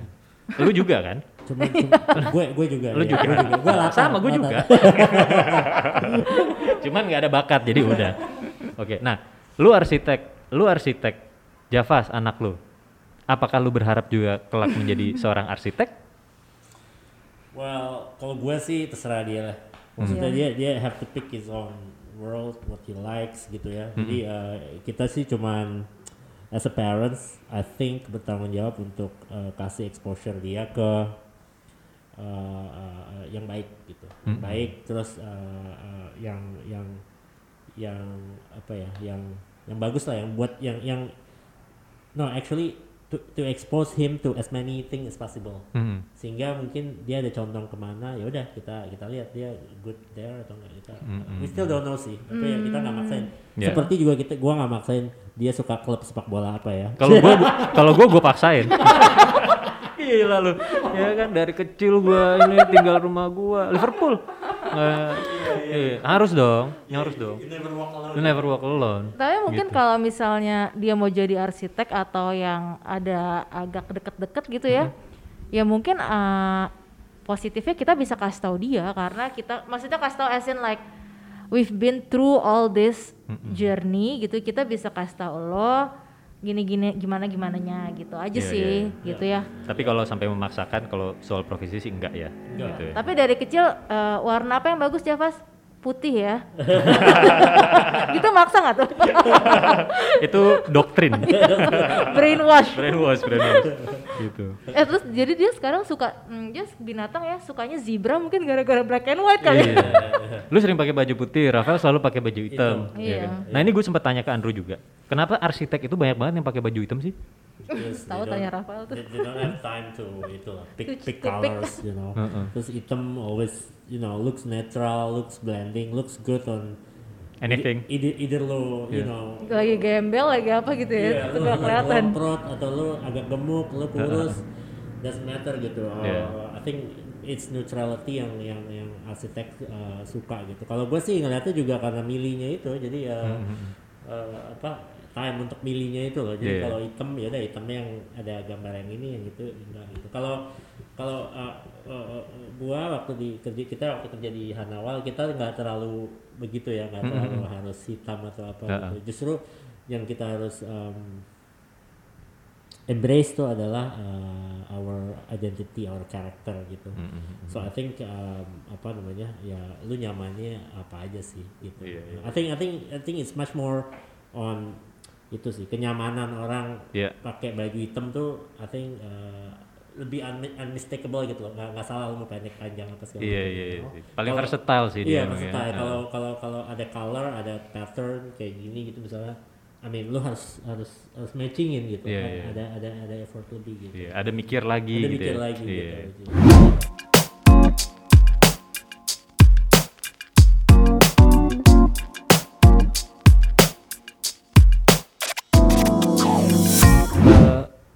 Lu juga kan? Cuma, cuma [laughs] gue gue juga. Lu ya, juga. Gue juga. Gue Sama gue juga. [laughs] Cuman nggak ada bakat jadi udah. Oke, nah, lu arsitek, lu arsitek, Javas anak lu. Apakah lu berharap juga kelak menjadi [laughs] seorang arsitek? Well, kalau gue sih terserah dia lah. Maksudnya dia dia have to pick his own world, what he likes gitu ya. Jadi uh, kita sih cuman as a parents, I think bertanggung jawab untuk uh, kasih exposure dia ke uh, uh, yang baik gitu, yang baik terus uh, uh, yang yang yang apa ya, yang yang bagus lah, yang buat yang yang no actually to to expose him to as many things as possible Hmm. sehingga mungkin dia ada condong ke mana ya udah kita kita lihat dia good there atau enggak kita Mm-mm. we still don't know sih tapi ya kita nggak maksain Yeah. seperti juga kita gua nggak maksain dia suka klub sepak bola apa ya Kalau gua kalau gua gua paksain. [laughs] Gila lu. Ya kan dari kecil gua ini tinggal rumah gua Liverpool. Nggak- iya, harus dong, harus dong. You never walk alone. Tapi mungkin Gitu. kalau misalnya dia mau jadi arsitek atau yang ada agak deket-deket gitu ya, ya mungkin uh, positifnya kita bisa kasih tahu dia karena kita maksudnya kasih tahu as in like we've been through all this journey gitu kita bisa kasih tahu lo gini-gini gimana gimananya gitu aja Iya, sih iya, gitu ya. Tapi kalau sampai memaksakan kalau soal profesi sih enggak ya. Enggak. Gitu ya. Tapi dari kecil uh, warna apa yang bagus Javas? Putih ya. [laughs] gitu maksa nggak tuh? Itu doktrin. [laughs] Brainwash. brainwash, brainwash. Gitu. Eh terus jadi dia sekarang suka hmm, dia binatang ya sukanya zebra mungkin gara-gara black and white kali. ya. Iya. Lu sering pakai baju putih, Rafael selalu pakai baju hitam. Hitam. ya Iya. kan? Nah ini gue sempat tanya ke Andrew juga. Kenapa arsitek itu banyak banget yang pakai baju hitam sih? Yes, Tahu tanya don't- Rafael tuh. they, they don't have time to itu lah pick pick colors you know Heeh. terus hitam always you know looks natural looks blending looks good on Anything. either either lo you Yeah. know Lagi gembel lagi apa gitu ya. Iya, itu gak kelihatan. lomprot atau lu agak gemuk, lu kurus, doesn't matter gitu. Uh, Iya. I think it's neutrality yang yang yang arsitek uh, suka gitu. Kalau gue sih ngeliatnya juga karena milihnya itu, jadi ya uh, apa time untuk milihnya itu loh. Jadi Iya. kalau hitam ya udah hitamnya yang ada gambar yang ini yang gitu enggak gitu. Kalau kalau uh, uh, uh, gua waktu di kerja kita waktu kerja di Hanawal kita nggak terlalu begitu ya nggak terlalu harus hitam atau apa Heeh. gitu. Justru yang kita harus um, embrace itu adalah uh, our identity, our character gitu. Mm-hmm. So I think um, apa namanya ya lu nyamannya apa aja sih gitu. Iya, iya. I think I think I think it's much more on itu sih kenyamanan orang Iya. pakai baju hitam tuh I think uh, lebih un- unmistakable gitu loh nggak nggak salah lu mau pendek panjang apa segala Iya, macam, iya, you iya. sih. Paling Kalau- versatile sih dia. Iya, ya. versatile. Ah. Kalau kalau kalau ada color, ada pattern kayak gini gitu misalnya, I mean lu harus harus harus matchingin gitu Iya, kan. iya. Ada ada ada effort lebih gitu. Iya, ada mikir lagi ada gitu mikir ya. lagi Iya. gitu. Eh,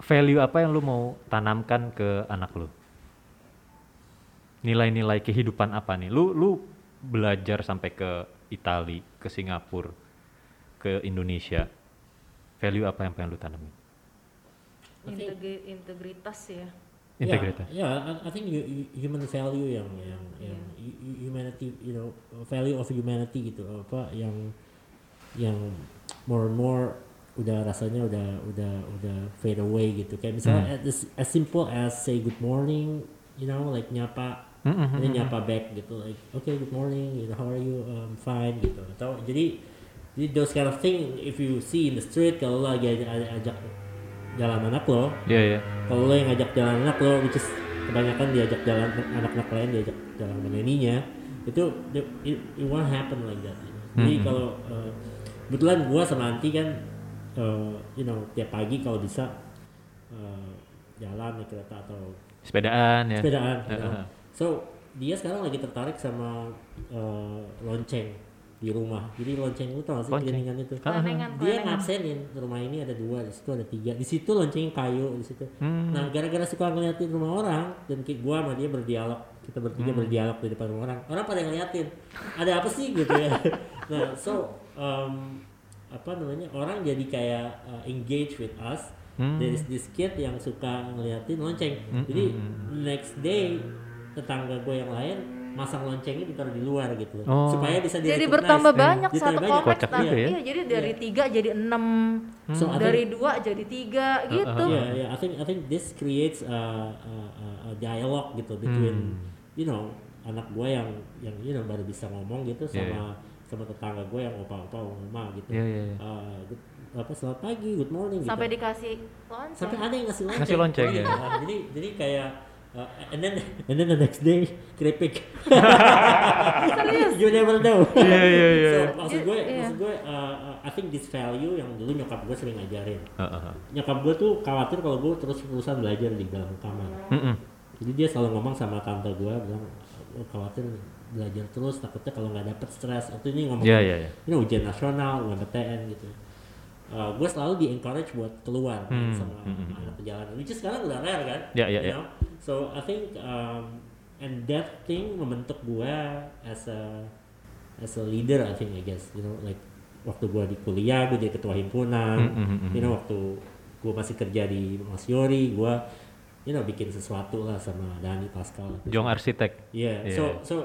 value apa yang lu mau tanamkan ke anak lu? Nilai-nilai kehidupan apa nih? Lu lu belajar sampai ke Itali, ke Singapura, ke Indonesia. Value apa yang pengen lu tanamin? Integritas ya Integritas. Ya, yeah, I, I think human value yang yang hu- humanity, you know, value of humanity gitu apa yang yang more and more udah rasanya udah udah udah fade away gitu. Kayak misalnya as, as simple as say good morning, you know, like nyapa Mm-mm. and then nyapa back gitu like okay good morning you know how are you um, fine gitu atau jadi jadi those kind of thing if you see in the street kalau lo lagi aj- aj- ajak jalan anak lo Iya, iya. kalau lo yang ngajak jalan anak lo which is kebanyakan diajak jalan anak-anak lain diajak jalan meneninya itu it, it won't happen like that jadi Mhm. kalau uh, kebetulan gua sama Anti kan uh, you know tiap pagi kalau bisa uh, jalan naik kereta atau Sepedaan ya. sepedaan you know. Heeh. so dia sekarang lagi tertarik sama uh, lonceng di rumah jadi lonceng itu tau sih Lonceng. piringan itu kelenengan dia ngabsenin rumah ini ada dua di situ ada tiga di situ lonceng kayu di situ Hmm. nah gara-gara suka ngeliatin rumah orang dan gua sama dia berdialog kita bertiga Hmm. berdialog di depan rumah orang orang pada ngeliatin ada apa sih gitu ya [laughs] nah so um, apa namanya orang jadi kayak uh, engage with us Hmm. there is this kid yang suka ngeliatin lonceng jadi next day tetangga gue yang lain masang loncengnya ditaruh di luar gitu Oh. supaya bisa di jadi recognize. bertambah Eh, banyak jadi satu banyak. kompleks nah, ya. iya jadi dari tiga jadi enam So, I dari think- dua jadi tiga gitu Yeah, yeah. I think I think this creates a, a, a- a dialogue gitu between Hmm. you know anak gue yang yang you know baru bisa ngomong gitu Yeah, sama tetangga gue yang opa-opa oma gitu. Iya, iya, iya. Uh, good- apa selamat pagi, good morning gitu. sampai dikasih lonceng sampai ada yang ngasih lonceng. Ngasih lonceng, Iya, ya. uh, jadi jadi kayak uh, and then and then the next day keripik. you never know. Iya, iya, iya. So maksud gue Iya. maksud gue uh, uh, I think this value yang dulu nyokap gue sering ngajarin Heeh. nyokap gue tuh khawatir kalau gue terus terusan belajar di dalam kamar Mm-mm. jadi dia selalu ngomong sama tante gue bilang "Gua khawatir belajar terus takutnya kalau nggak dapet stres atau ini ngomong Iya, iya, iya. ini ujian nasional UMPTN gitu Uh, gue selalu di encourage buat keluar Hmm, kan, sama hmm, hmm. anak perjalanan which is sekarang udah rare kan Ya, ya, you know? so I think um, and that thing membentuk gue as a as a leader I think I guess you know like waktu gue di kuliah gue jadi ketua himpunan Hmm, hmm, hmm, you know waktu gue masih kerja di Mas Yori gue you know bikin sesuatu lah sama Dani Pascal Jong arsitek. yeah Iya. so so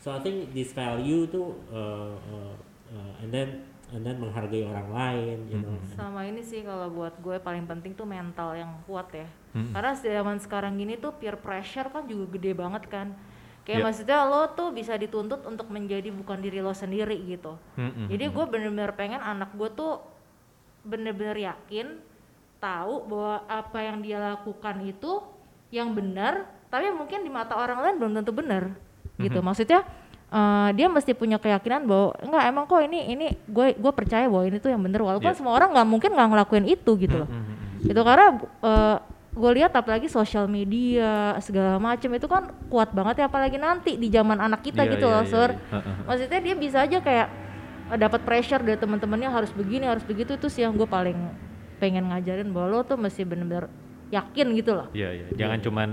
so I think this value tuh uh, uh, uh, and then and then menghargai orang lain you know. Sama ini sih kalau buat gue paling penting tuh mental yang kuat ya. Mm-mm. karena zaman sekarang gini tuh peer pressure kan juga gede banget kan. Kayak Iya. maksudnya lo tuh bisa dituntut untuk menjadi bukan diri lo sendiri gitu. Mm-mm. jadi gue bener-bener pengen anak gue tuh bener-bener yakin tahu bahwa apa yang dia lakukan itu yang benar tapi mungkin di mata orang lain belum tentu benar gitu maksudnya eh, dia mesti punya keyakinan bahwa enggak emang kok ini ini gue gue percaya bahwa ini tuh yang benar walaupun Iya. semua orang nggak mungkin nggak ngelakuin itu gitu loh Mm-mm. itu karena eh, gue lihat apalagi sosial media segala macam itu kan kuat banget ya apalagi nanti di zaman anak kita Iya, gitu iya, loh iya, sur iya. Heeh. maksudnya dia bisa aja kayak eh, dapat pressure dari teman-temannya harus begini harus begitu itu sih yang gue paling pengen ngajarin bahwa lo tuh mesti bener-bener yakin gitu loh Iya, iya. Jangan cuman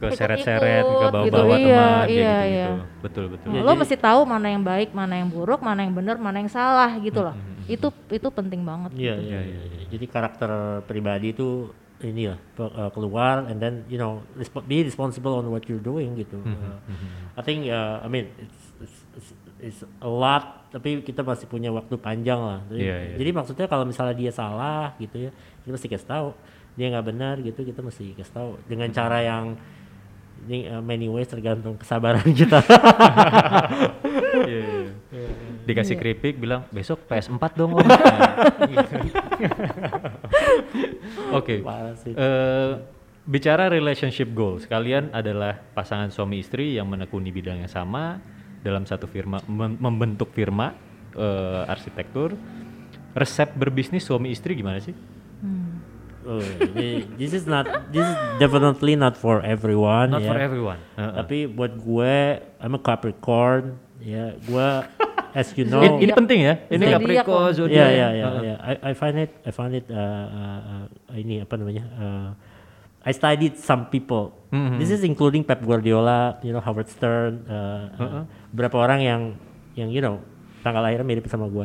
ke seret-seret, ke gitu. bawah-bawah Iya, teman, iya, gitu-gitu. iya. Betul, betul. Ya, lo mesti tahu mana yang baik mana yang buruk mana yang benar mana yang salah gitu loh itu itu penting banget Iya, gitu. iya, iya. iya. Jadi karakter pribadi itu ini pe- uh, keluar and then you know resp- be responsible on what you're doing gitu. Uh, I think uh, I mean it's, it's, it's, it's a lot tapi kita masih punya waktu panjang lah. Jadi, Iya, iya. jadi maksudnya kalau misalnya dia salah gitu ya kita mesti kasih tahu dia nggak benar gitu kita mesti kasih tahu dengan cara yang ini uh, many ways tergantung kesabaran [laughs] kita. Iya, iya. Dikasih keripik bilang besok PS4 dong. [laughs] Nah. Oke. Parah sih. Eh, bicara relationship goals, kalian adalah pasangan suami istri yang menekuni bidang yang sama dalam satu firma mem- membentuk firma eh, arsitektur. Resep berbisnis suami istri gimana sih? Hmm. Oh, ini- this is not this is definitely not for everyone Not ya. for everyone. Heeh. Tapi buat gue, I'm a Capricorn, ya gue, as you know, In- ini penting ya. Ini Zodiac Capricorn, zodiac. ya ya ya, ya. I, I find it, I find it, uh, uh, uh, ini apa namanya? Uh, I studied some people. Mhm. This is including Pep Guardiola, you know Howard Stern, uh, uh, Heeh. beberapa orang yang, yang you know tanggal lahirnya mirip sama gue.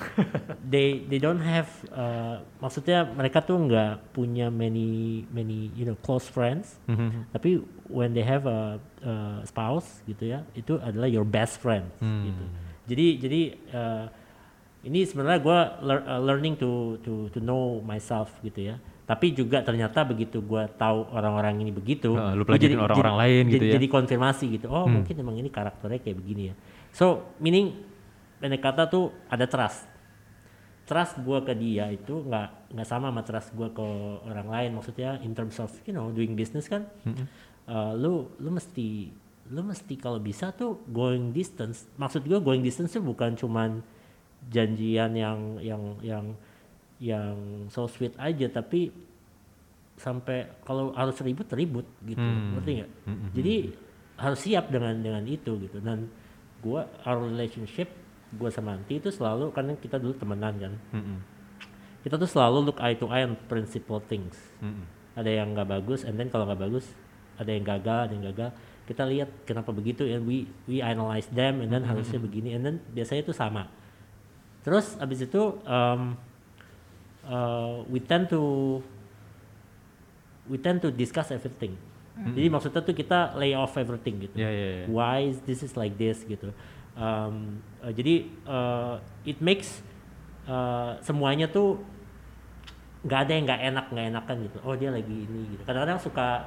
[laughs] they they don't have uh, maksudnya mereka tuh nggak punya many many you know close friends Mhm. tapi when they have a, a spouse gitu ya itu adalah your best friend Hmm. gitu jadi jadi uh, ini sebenarnya gue learning to to to know myself gitu ya tapi juga ternyata begitu gue tahu orang-orang ini begitu Ah, lu gua pelajarin orang-orang lain gitu jadi, ya. jadi konfirmasi gitu oh Hmm. mungkin emang ini karakternya kayak begini ya so meaning pendek kata tuh ada trust. Trust gue ke dia itu nggak nggak sama sama trust gue ke orang lain. Maksudnya in terms of you know doing business kan. Mhm. uh, lu lu mesti lu mesti kalau bisa tuh going distance. Maksud gue going distance tuh bukan cuman janjian yang yang yang yang so sweet aja tapi sampai kalau harus ribut ribut gitu. Hmm. ngerti nggak? Mhm. jadi harus siap dengan dengan itu gitu. Dan gua our relationship gua sama Anti itu selalu karena kita dulu temenan kan. Mhm. kita tuh selalu look eye to eye on principal things. Mhm. ada yang nggak bagus and then kalau nggak bagus ada yang gagal ada yang gagal. Kita lihat kenapa begitu and we we analyze them and then harusnya begini and then biasanya itu sama. Terus abis itu um, uh, we tend to we tend to discuss everything. Jadi maksudnya tuh kita lay off everything gitu. Ya ya ya. why is this is like this gitu um, uh, jadi uh, it makes uh, semuanya tuh nggak ada yang nggak enak nggak enakan gitu. Oh dia lagi ini gitu. Kadang-kadang suka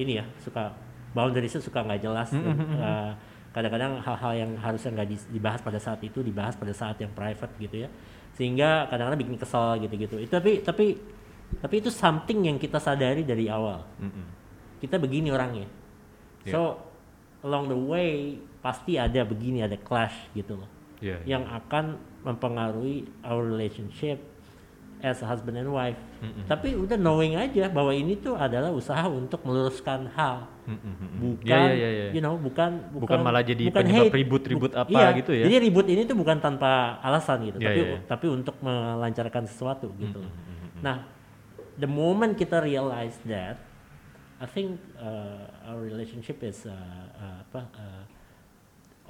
ini ya suka boundariesnya suka nggak jelas dan, uh, kadang-kadang hal-hal yang harusnya nggak di- dibahas pada saat itu dibahas pada saat yang private gitu ya. Sehingga kadang-kadang bikin kesel gitu-gitu. Itu tapi tapi tapi itu something yang kita sadari dari awal. Mhm. kita begini orangnya. Iya. So along the way pasti ada begini ada clash gitu loh Iya. yang akan mempengaruhi our relationship as a husband and wife. Mm-mm. Tapi udah knowing aja bahwa ini tuh adalah usaha untuk meluruskan hal, Mhm. bukan Ya, ya, ya, ya. you know bukan Bukan malah jadi bukan penyebab ribut-ribut Buk- apa iya, gitu ya. Jadi ribut ini tuh bukan tanpa alasan gitu, Iya, tapi iya, iya. tapi untuk melancarkan sesuatu gitu. loh. Mhm. Nah, the moment kita realize that, I think uh, our relationship is uh, uh, apa uh,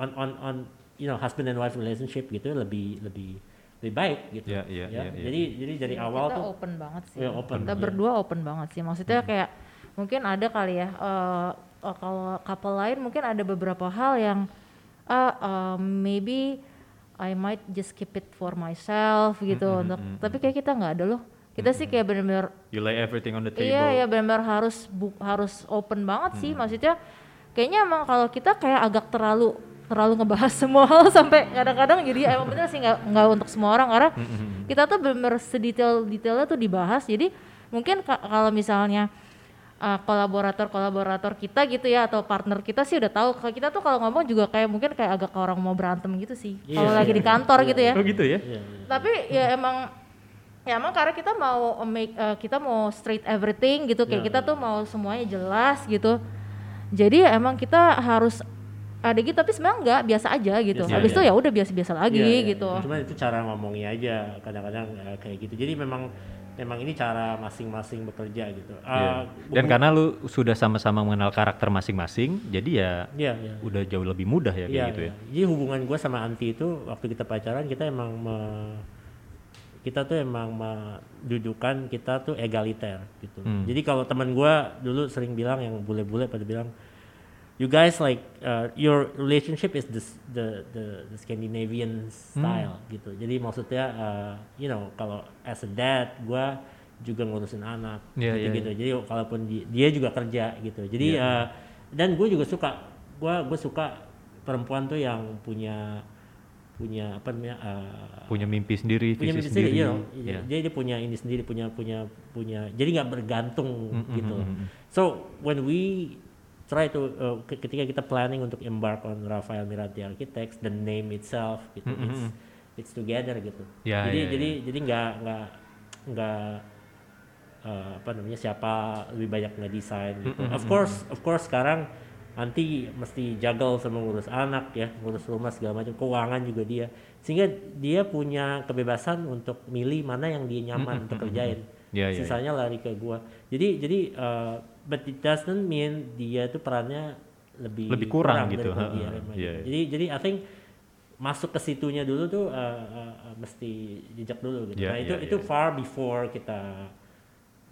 on on on you know husband and wife relationship gitu lebih lebih lebih baik gitu. Iya, iya, iya, iya. Jadi jadi dari Iya, awal kita tuh open banget sih. ya open. kita iya. berdua open banget sih. Maksudnya kayak mungkin ada kali ya eh, eh, kalau couple lain mungkin ada beberapa hal yang ah eh, maybe I might just keep it for myself gitu untuk tapi kayak kita nggak ada loh. Kita sih kayak benar-benar You lay everything on the table. Iya ya benar-benar harus bu- harus open banget sih maksudnya kayaknya emang kalau kita kayak agak terlalu terlalu ngebahas [laughs] semua hal sampai kadang-kadang jadi emang bener sih nggak nggak untuk semua orang. Karena kita tuh benar sedetail detailnya tuh dibahas. Jadi mungkin ka- kalau misalnya uh, kolaborator-kolaborator kita gitu ya atau partner kita sih udah tahu. Kalau kita tuh kalau ngomong juga kayak mungkin kayak agak orang mau berantem gitu sih. Kalau Iya, lagi di kantor gitu ya. Oh gitu ya? Iya, iya. tapi ya emang ya emang karena kita mau make eh, kita mau straight everything gitu. Kayak Ya, kita tuh mau semuanya jelas gitu. Jadi ya emang kita harus ada gitu tapi sebenarnya enggak biasa aja gitu Biasa habis aja. itu ya udah biasa-biasa lagi Iya, iya, gitu. Cuman itu cara ngomongnya aja kadang-kadang uh, kayak gitu. Jadi memang memang ini cara masing-masing bekerja gitu. Uh, Dan hubung- karena lu sudah sama-sama mengenal karakter masing-masing, jadi ya Iya, iya. udah jauh lebih mudah ya kayak Iya, gitu ya. iya. Jadi hubungan gue sama Anti itu waktu kita pacaran kita emang me- kita tuh emang mendudukan kita tuh egaliter gitu. Hmm. Jadi kalau teman gue dulu sering bilang yang bule-bule pada bilang you guys like uh, your relationship is the the the, the Scandinavian style gitu. Jadi maksudnya uh, you know kalau as a dad gue juga ngurusin anak Iya, gitu iya, gitu. Jadi kalaupun di- dia juga kerja gitu. Jadi Iya. uh, dan gue juga suka gue gue suka perempuan tuh yang punya punya apa namanya uh, Punya mimpi sendiri, punya visi mimpi sendiri, sendiri. you know. Iya. Dia dia punya ini sendiri, punya punya punya. Jadi nggak bergantung Mm, gitu. mm, loh. mm, mm. So when we try to uh, ke- ketika kita planning untuk embark on Rafael Miranti Architects, the name itself gitu, Mm, mm, it's it's together gitu. Ya, jadi ya, jadi jadi nggak nggak nggak uh, apa namanya siapa lebih banyak ngedesain gitu. Mm, mm, Of course, of course sekarang nanti mesti juggle sama ngurus anak ya, ngurus rumah segala macam, keuangan juga dia. Sehingga dia punya kebebasan untuk milih mana yang dia nyaman Mm, untuk mm, mm, kerjain. Ya, ya, ya. Sisanya lari ke gua. Jadi jadi uh, but it doesn't mean dia itu perannya lebih Lebih kurang gitu, daripada ha, dia, ha, Rema, iya, gitu. iya. Jadi jadi I think masuk ke situnya dulu tuh uh, uh, uh, mesti jejak dulu gitu. Iya, nah itu iya, itu iya. far before kita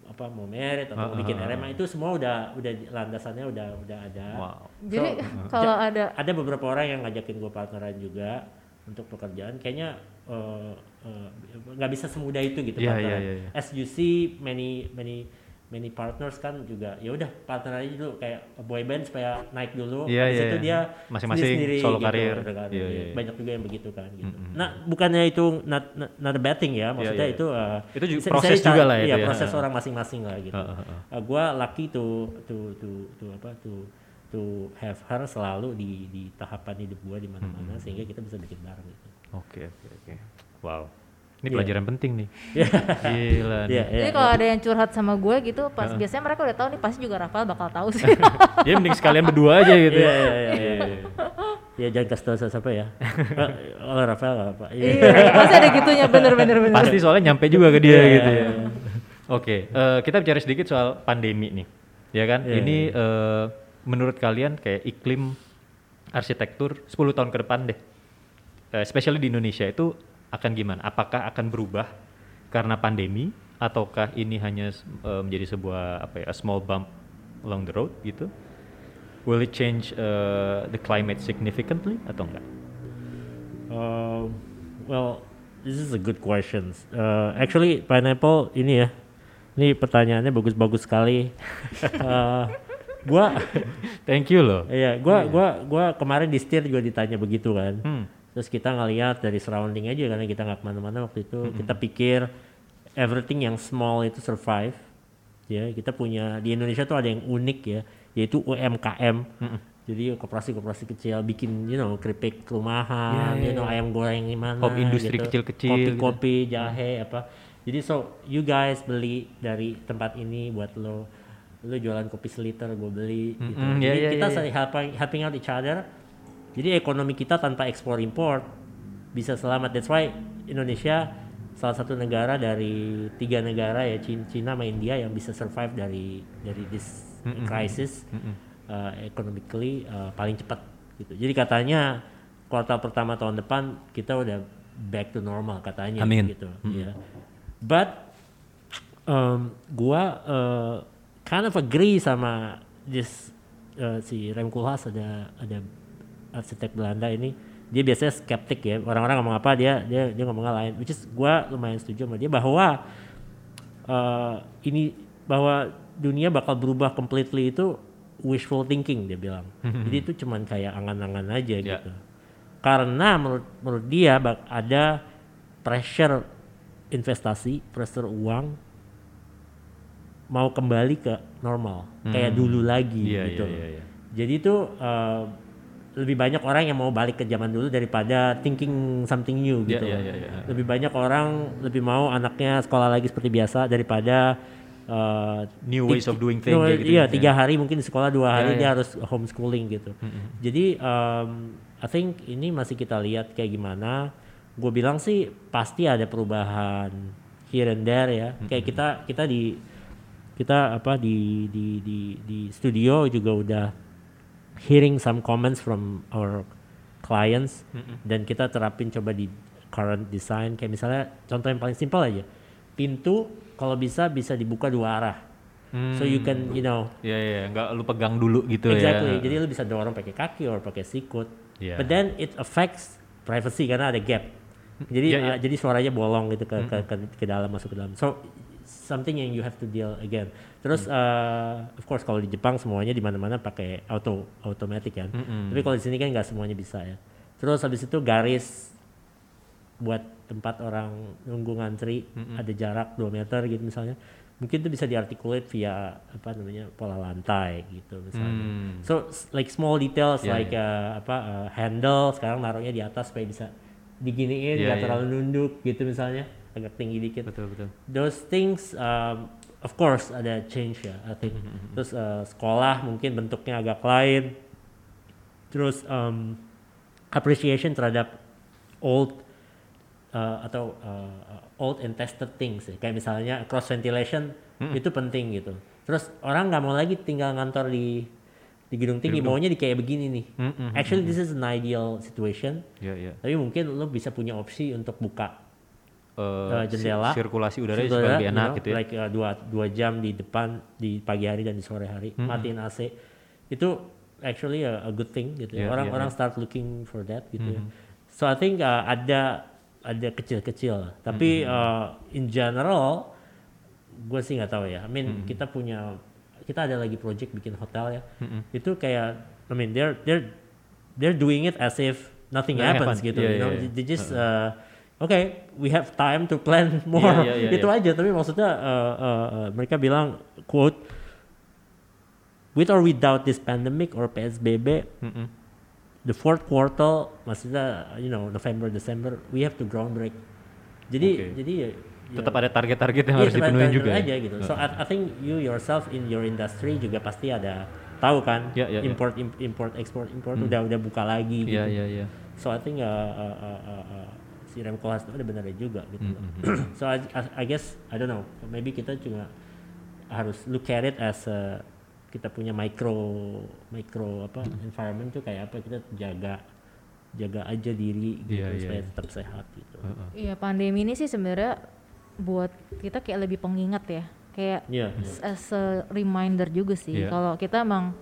apa mau merit atau Ah, mau bikin ah, RMA itu semua udah udah landasannya udah udah ada. Wow. Jadi kalau ada Ada beberapa orang yang ngajakin gue partneran juga untuk pekerjaan. Kayaknya uh, uh, nggak bisa semudah itu gitu Iya, partneran. iya, iya, iya. As you see many many many partners kan juga ya udah partner aja dulu kayak boy band supaya naik dulu. Iya, Habis iya, itu iya. dia Masing-masing sendiri-sendiri solo gitu, karir. gitu kan. Iya, Iya, iya, iya. Banyak juga yang begitu kan gitu. Mm-mm. Nah, bukannya itu not, not, not a bad thing ya, maksudnya iya. itu uh, Itu juga bisa- proses bisa dicari- juga lah Iya, ya. proses orang masing-masing lah gitu. Heeh, heeh. Uh, gua lucky to to to to apa to to have her selalu di di tahapan hidup gua di mana-mana sehingga kita bisa bikin bareng gitu. Oke oke oke. Wow. Ini Iya. pelajaran penting nih. Gila nih. Iya, iya. Jadi kalau ada yang curhat sama gue gitu, pas biasanya mereka udah tahu nih pasti juga Rafael bakal tahu sih. Dia [laughs] mending sekalian berdua aja gitu. Iya, iya, iya, iya, iya. Ya jangan kasih tahu siapa ya. [laughs] Oh, Rafael nggak apa. Iya. Iya, pasti ada gitunya bener-bener bener. Pasti soalnya nyampe juga ke dia Iya, gitu iya, ya. iya. Oke, eh, kita bicara sedikit soal pandemi nih. Ya kan? Iya, Ini eh, menurut kalian kayak iklim arsitektur 10 tahun ke depan deh. Eh, especially di Indonesia itu akan gimana? Apakah akan berubah karena pandemi ataukah ini hanya eh, menjadi sebuah apa ya, a small bump along the road gitu? Will it change eh, the climate significantly atau enggak? Um, well, this is a good question. Uh, actually, pineapple ini ya, ini pertanyaannya bagus-bagus sekali. [laughs] uh, gua, Thank you loh. iya, gua, gua, gua kemarin di setir juga ditanya begitu kan. Hmm. Terus kita ngeliat dari surrounding aja karena kita nggak ke mana-mana waktu itu. Kita pikir everything yang small itu survive. Ya, kita punya di Indonesia tuh ada yang unik ya, yaitu UMKM. Jadi koperasi-koperasi kecil bikin, you know, keripik rumahan, Iya, iya, you know, iya. ayam goreng gimana, Home industry gitu. kecil-kecil gitu. kopi-kopi, jahe apa. Jadi so you guys beli dari tempat ini buat lo, lo jualan kopi seliter, gue beli. Gitu. Mm-mm, iya, Jadi iya, kita iya, iya. saling helping, helping out each other. Jadi ekonomi kita tanpa ekspor impor bisa selamat. That's why Indonesia salah satu negara dari tiga negara ya Cina, sama India yang bisa survive dari dari this crisis uh, economically uh, paling cepat gitu. Jadi katanya kuartal pertama tahun depan kita udah back to normal katanya Amin. gitu. ya. But um, gua uh, kind of agree sama this uh, si Rem Koolhaas ada ada arsitek Belanda ini dia biasanya skeptik ya. Orang-orang ngomong apa dia dia dia ngomongnya lain. Which is gua lumayan setuju sama dia bahwa uh, ini bahwa dunia bakal berubah completely itu wishful thinking dia bilang. Jadi itu cuman kayak angan-angan aja Ya. gitu. Karena menurut menurut dia bak- ada pressure investasi pressure uang mau kembali ke normal. Kayak dulu lagi Iya, gitu loh. iya, iya. Jadi itu uh, lebih banyak orang yang mau balik ke zaman dulu daripada thinking something new gitu. iya, loh. iya, iya. Lebih banyak orang lebih mau anaknya sekolah lagi seperti biasa daripada uh, New ways of doing things no, gitu Iya, ya. tiga hari mungkin di sekolah dua hari Iya, dia iya. harus homeschooling gitu. Jadi um, I think ini masih kita lihat kayak gimana. Gue bilang sih pasti ada perubahan here and there ya. Kayak kita kita di kita apa di di di di studio juga udah hearing some comments from our clients dan kita terapin coba di current design. Kayak misalnya contoh yang paling simpel aja. Pintu kalau bisa bisa dibuka dua arah. So you can you know. Iya iya, nggak lu pegang dulu gitu exactly. Ya. jadi lu bisa dorong pakai kaki or pakai sikut. Iya. but then it affects privacy karena ada gap. Jadi Iya, iya. uh, jadi suaranya bolong gitu ke, ke ke ke dalam masuk ke dalam. So something yang you have to deal again terus Mm. uh, of course kalau di Jepang semuanya di mana-mana pakai auto automatic kan Mm-mm. tapi kalau di sini kan nggak semuanya bisa ya terus habis itu garis buat tempat orang nunggu ngantri ada jarak 2 meter gitu misalnya mungkin itu bisa diarticulate via apa namanya pola lantai gitu misalnya Hmm. so like small details Iya, like uh, apa uh, handle sekarang naruhnya di atas supaya bisa diginiin Iya, nggak iya. terlalu nunduk gitu misalnya agak tinggi dikit Betul betul. those things um, of course ada change ya I think terus uh, sekolah mungkin bentuknya agak lain terus um, appreciation terhadap old uh, atau uh, old and tested things ya. kayak misalnya cross ventilation itu penting gitu terus orang nggak mau lagi tinggal ngantor di di gedung tinggi maunya di kayak begini nih. Mm, mm, Actually this is an ideal situation. Iya, iya. Tapi mungkin lo bisa punya opsi untuk buka uh, jendela. sirkulasi udara supaya Saudara, lebih you enak know, gitu ya. Like uh, dua dua jam di depan di pagi hari dan di sore hari, matiin AC. Itu actually a, a good thing gitu. Yeah, ya. yeah, Orang-orang start looking for that gitu ya. So I think uh, ada ada kecil-kecil. Tapi uh, in general gue sih nggak tahu ya. I mean kita punya kita ada lagi project bikin hotel ya. Itu kayak I mean they're they're they're doing it as if nothing Nggak happens happen. gitu. Yeah, you know, yeah, yeah. they just uh, okay, we have time to plan [laughs] more. yeah, yeah, itu aja. Tapi maksudnya uh, uh, uh, mereka bilang quote with or without this pandemic or PSBB, Mm-mm. the fourth quarter, maksudnya you know November December, we have to ground break. Jadi Oke. jadi ya, ya Tetap ada target-target yang Iya, harus dipenuhi juga. ya? aja gitu. So I, I think you yourself in your industry juga pasti ada tahu kan Ya, ya, ya. import im- import export import udah udah buka lagi gitu. Iya, iya, iya. So I think uh, uh, uh, uh, uh, si Remco has ada benernya juga gitu. loh. Mm-hmm. [clears throat] so I, I, I guess I don't know maybe kita juga harus look at it as a, kita punya micro micro apa Mm-hmm. environment tuh kayak apa kita jaga jaga aja diri gitu Iya, iya, supaya iya. tetap sehat gitu. Heeh. Iya pandemi ini sih sebenarnya buat kita kayak lebih pengingat ya, kayak Iya. s- as a reminder juga sih Iya. kalau kita emang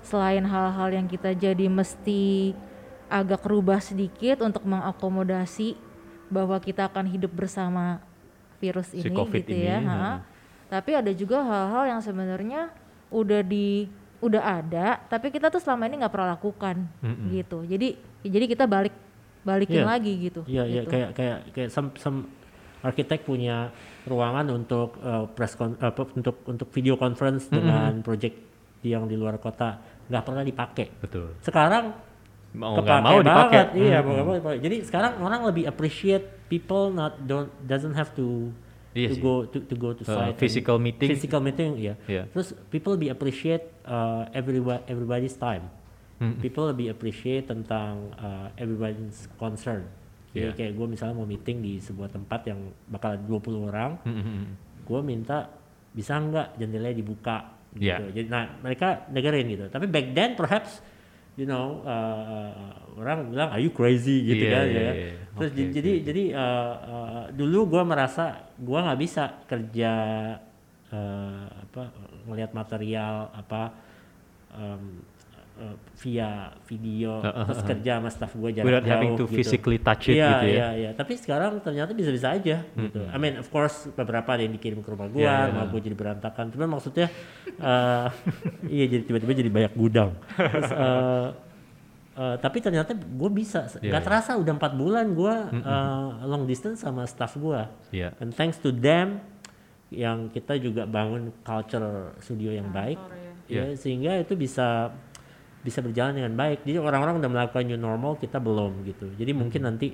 selain hal-hal yang kita jadi mesti agak rubah sedikit untuk mengakomodasi bahwa kita akan hidup bersama virus Si ini COVID gitu ini, ya. ha. ha. Tapi ada juga hal-hal yang sebenarnya udah di udah ada tapi kita tuh selama ini nggak pernah lakukan Mm-mm. gitu. Jadi jadi kita balik balikin Iya. lagi gitu. Iya, iya gitu. kayak kayak kayak some some arsitek punya ruangan untuk uh, press con, apa, untuk untuk video conference dengan project yang di luar kota nggak pernah dipakai. Betul. Sekarang Mau nggak mau dipakai. Iya, Hmm. mau nggak mau dipakai. Jadi sekarang orang lebih appreciate people not don't doesn't have to Iya to go to, to go to Uh, site physical meeting. physical meeting ya Iya. terus people lebih appreciate uh, everyone everybody's time Mm. people lebih appreciate tentang uh, everyone's concern jadi Iya. kayak gue misalnya mau meeting di sebuah tempat yang bakal 20 orang Mm-mm. gue minta bisa nggak jendelanya dibuka gitu. Iya. Jadi nah mereka dengerin gitu. Tapi back then perhaps you know uh, uh, orang bilang are you crazy gitu Iya, kan iya, ya. iya. Terus Oke, jadi jadi, jadi, uh, uh, dulu gue merasa gue nggak bisa kerja uh, apa ngelihat material apa um, uh, via video Uh, uh, terus uh. kerja sama staff gue jarak Without jauh having to gitu. physically touch it Iya, gitu ya. Iya, iya. Tapi sekarang ternyata bisa-bisa aja gitu. I mean, of course beberapa ada yang dikirim ke rumah gua, Iya, iya. rumah gua jadi berantakan. Cuman maksudnya eh [laughs] iya jadi tiba-tiba jadi banyak gudang. Terus, eh, eh, tapi ternyata gue bisa, Iya, nggak iya. terasa udah empat bulan gue long distance sama staff gua. Iya. And thanks to them yang kita juga bangun culture studio yang baik, ya. ya, sehingga itu bisa bisa berjalan dengan baik. Jadi orang-orang udah melakukan new normal, kita belum gitu. Jadi mungkin nanti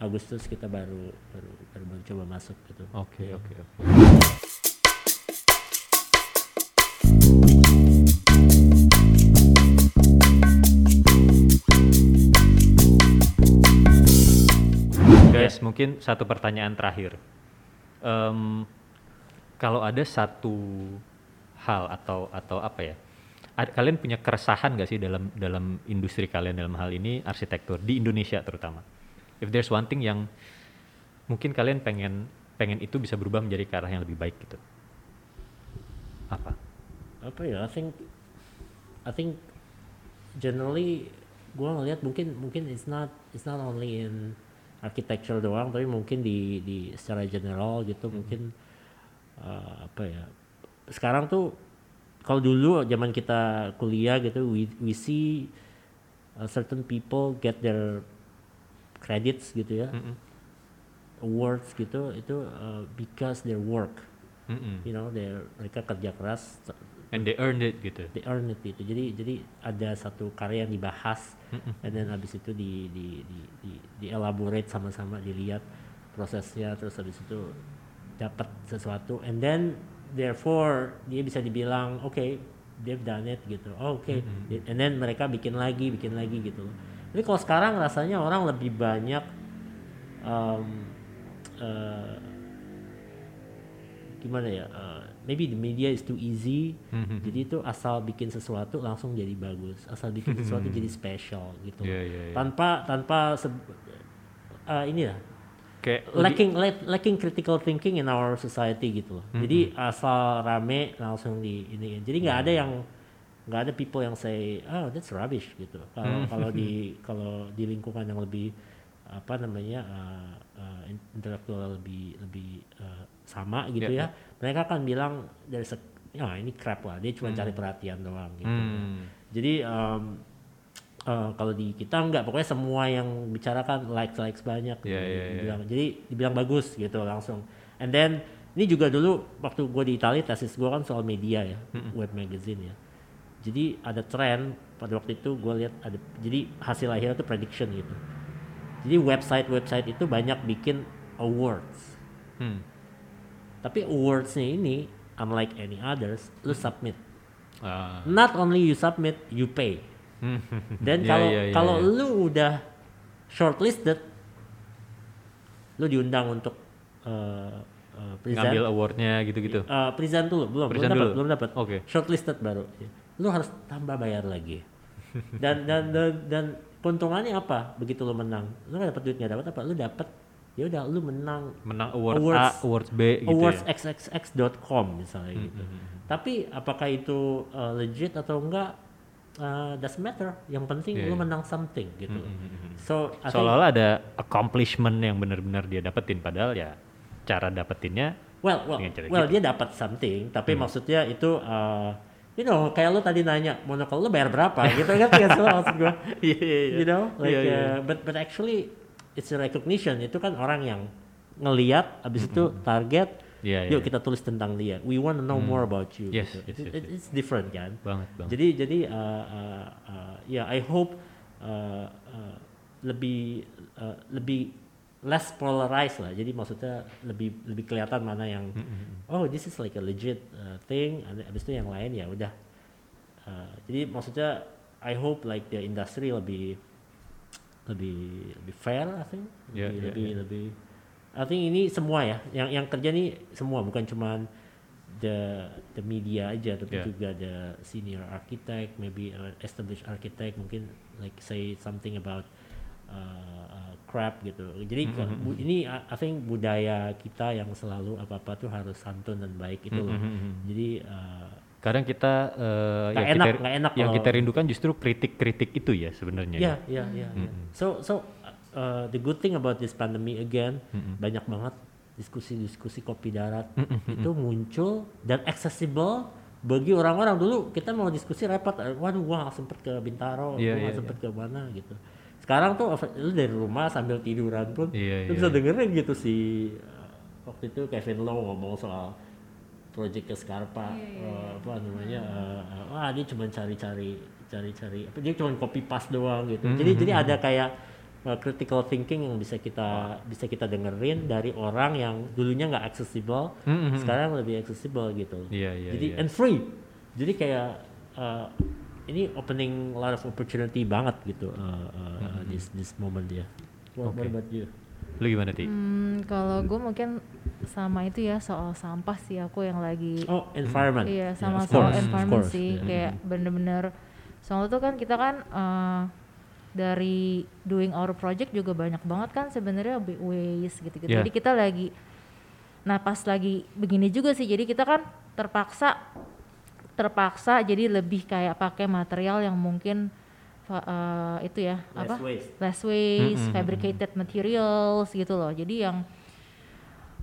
Agustus kita baru baru baru, baru coba masuk gitu. Oke, oke, oke. Guys, mungkin satu pertanyaan terakhir. Em, kalau ada satu hal atau atau apa ya? Ad- kalian punya keresahan gak sih dalam dalam industri kalian dalam hal ini arsitektur di Indonesia terutama? If there's one thing yang mungkin kalian pengen pengen itu bisa berubah menjadi ke arah yang lebih baik gitu. Apa? Apa ya? I think I think generally gua ngelihat mungkin mungkin it's not it's not only in architecture doang tapi mungkin di di secara general gitu mungkin uh, apa ya sekarang tuh kalau dulu zaman kita kuliah gitu we we see uh, certain people get their credits gitu ya Mm-mm. awards gitu itu uh, because their work Mm-mm. you know their mereka kerja keras And they earned it gitu. they earn it gitu jadi jadi ada satu karya yang dibahas and then habis itu di di di di, di elaborate sama-sama dilihat prosesnya terus habis itu dapat sesuatu and then therefore dia bisa dibilang oke they've done it gitu oh, oke and then mereka bikin lagi bikin lagi gitu tapi kalau sekarang rasanya orang lebih banyak um, eh, gimana ya? uh, maybe the media is too easy. Mhm. Jadi itu asal bikin sesuatu langsung jadi bagus, asal bikin sesuatu jadi special gitu. Iya, iya, iya. Tanpa tanpa se- uh, ini lah Kayak lebih- lacking lack- lacking critical thinking in our society gitu loh. Jadi asal rame langsung di ini. Jadi nggak ada yang nggak ada people yang say oh that's rubbish gitu. Kalau kalau di kalau di lingkungan yang lebih apa namanya uh, uh, in- intelektual lebih lebih uh, sama gitu Ya, ya. Mereka akan bilang dari ya ini crap lah. Dia cuma cari perhatian doang gitu. Hmm. Jadi um, uh, kalau di kita enggak pokoknya semua yang bicarakan likes likes banyak gitu. Iya, iya, iya. dibilang jadi dibilang bagus gitu langsung and then ini juga dulu waktu gue di Italia tesis gue kan soal media ya web magazine ya jadi ada tren pada waktu itu gue lihat ada jadi hasil akhirnya itu prediction gitu jadi website website itu banyak bikin awards Hmm. tapi awardsnya ini unlike any others lu submit Ah. not only you submit you pay [laughs] dan Iya, kalau iya, iya, kalau iya. lu udah shortlisted lu diundang untuk uh, uh, present. Ngambil awardnya gitu-gitu. Uh, present dulu. Belum Present belum dapat belum dapat. Oke. shortlisted baru. Lu harus tambah bayar lagi. [laughs] Dan dan dan, dan keuntungannya apa begitu lu menang? Lu nggak dapat duit nggak dapat apa? Lu dapat ya udah lu menang Menang award A, Awards- awards B gitu awards ya. xxx.com misalnya gitu. Tapi apakah itu uh, legit atau enggak uh, doesn't matter. Yang penting Iya, lu iya. menang something gitu. So I think, Seolah-olah ada accomplishment yang benar-benar dia dapetin padahal ya cara dapetinnya well well well gitu. dia dapat something, tapi maksudnya itu uh, you know kayak lu tadi nanya monokel lu bayar berapa [laughs] gitu kan ya maksud gua. [laughs] Iya iya iya. you know like Iya, iya. uh, but but actually it's a recognition itu kan orang yang ngeliat abis itu target Iya, yuk iya. kita tulis tentang dia we want to know more about you Yes, gitu. yes, It- yes, it- it's different kan banget banget. jadi jadi uh, uh, uh, ya I hope uh, uh, lebih uh, lebih less polarized lah jadi maksudnya lebih lebih kelihatan mana yang oh this is like a legit uh, thing abis itu yang lain ya udah Uh, jadi maksudnya I hope like the industry lebih lebih lebih fair I think Yeah, lebih yeah, lebih, yeah. lebih I think ini semua ya yang yang kerja nih semua bukan cuman the the media aja tapi Yeah. juga the senior architect maybe uh, established architect mungkin like say something about uh, uh, crap gitu jadi Mm-hmm, ke- bu- ini I I think budaya kita yang selalu apa apa tuh harus santun dan baik itu loh Mhm. jadi uh, Kadang kita Nggak yang enak, kita nggak enak yang kalau- kita rindukan justru kritik-kritik itu ya sebenarnya. Ya, ya, ya. ya. So, so uh, the good thing about this pandemic again, banyak banget diskusi-diskusi kopi darat. Itu muncul dan accessible bagi orang-orang. Dulu kita mau diskusi repot, eh, waduh gua nggak sempet ke Bintaro, Iya, gua nggak iya, sempet ke mana gitu. Sekarang tuh lu dari rumah sambil tiduran pun, Iya, lu iya, bisa iya. dengerin gitu si uh, waktu itu Kevin Lowe ngomong soal project ke Scarpa uh, apa namanya uh, uh, wah dia cuma cari-cari cari-cari apa dia cuma copy paste doang gitu. Jadi jadi ada kayak uh, critical thinking yang bisa kita bisa kita dengerin dari orang yang dulunya nggak accessible Mhm. sekarang lebih accessible gitu Iya, iya, jadi iya. and free jadi kayak uh, ini opening a lot of opportunity banget gitu uh, uh, uh, this this moment ya what, what Oke. about you Lu gimana Ti? Hmm, kalau gue mungkin sama itu ya soal sampah sih aku yang lagi oh environment Iya Yeah, sama of soal course, environment sih yeah. kayak bener-bener soalnya tuh kan kita kan eh, dari doing our project juga banyak banget kan sebenarnya big waste gitu-gitu. Yeah. Jadi kita lagi nah pas lagi begini juga sih jadi kita kan terpaksa terpaksa jadi lebih kayak pakai material yang mungkin eh, itu ya Less apa waste. less waste, Mm-mm. fabricated materials gitu loh. Jadi yang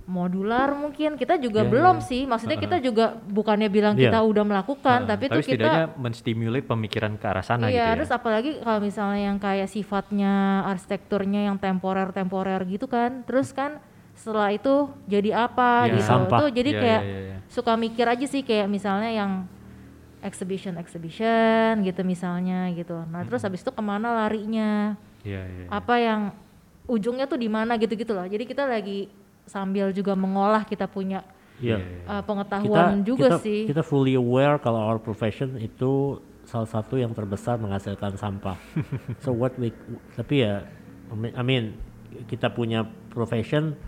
modular mungkin kita juga Iya, belum iya. sih. Maksudnya kita juga bukannya bilang Iya. kita udah melakukan, Heeh, tapi, tapi itu kita menstimulate pemikiran ke arah sana iya, gitu terus ya. apalagi kalau misalnya yang kayak sifatnya arsitekturnya yang temporer-temporer gitu kan. Terus kan setelah itu jadi apa Iya. gitu. Sampah. Tuh jadi Iya, kayak iya, iya. suka mikir aja sih kayak misalnya yang exhibition exhibition gitu misalnya gitu. Nah, terus habis itu ke mana larinya? Iya, iya. iya. apa yang ujungnya tuh di mana gitu-gitu loh. Jadi kita lagi sambil juga mengolah kita punya Iya. uh, pengetahuan juga kita, sih. Kita fully aware kalau our profession itu salah satu yang terbesar menghasilkan sampah. [laughs] so what we tapi ya I mean- I mean kita punya profession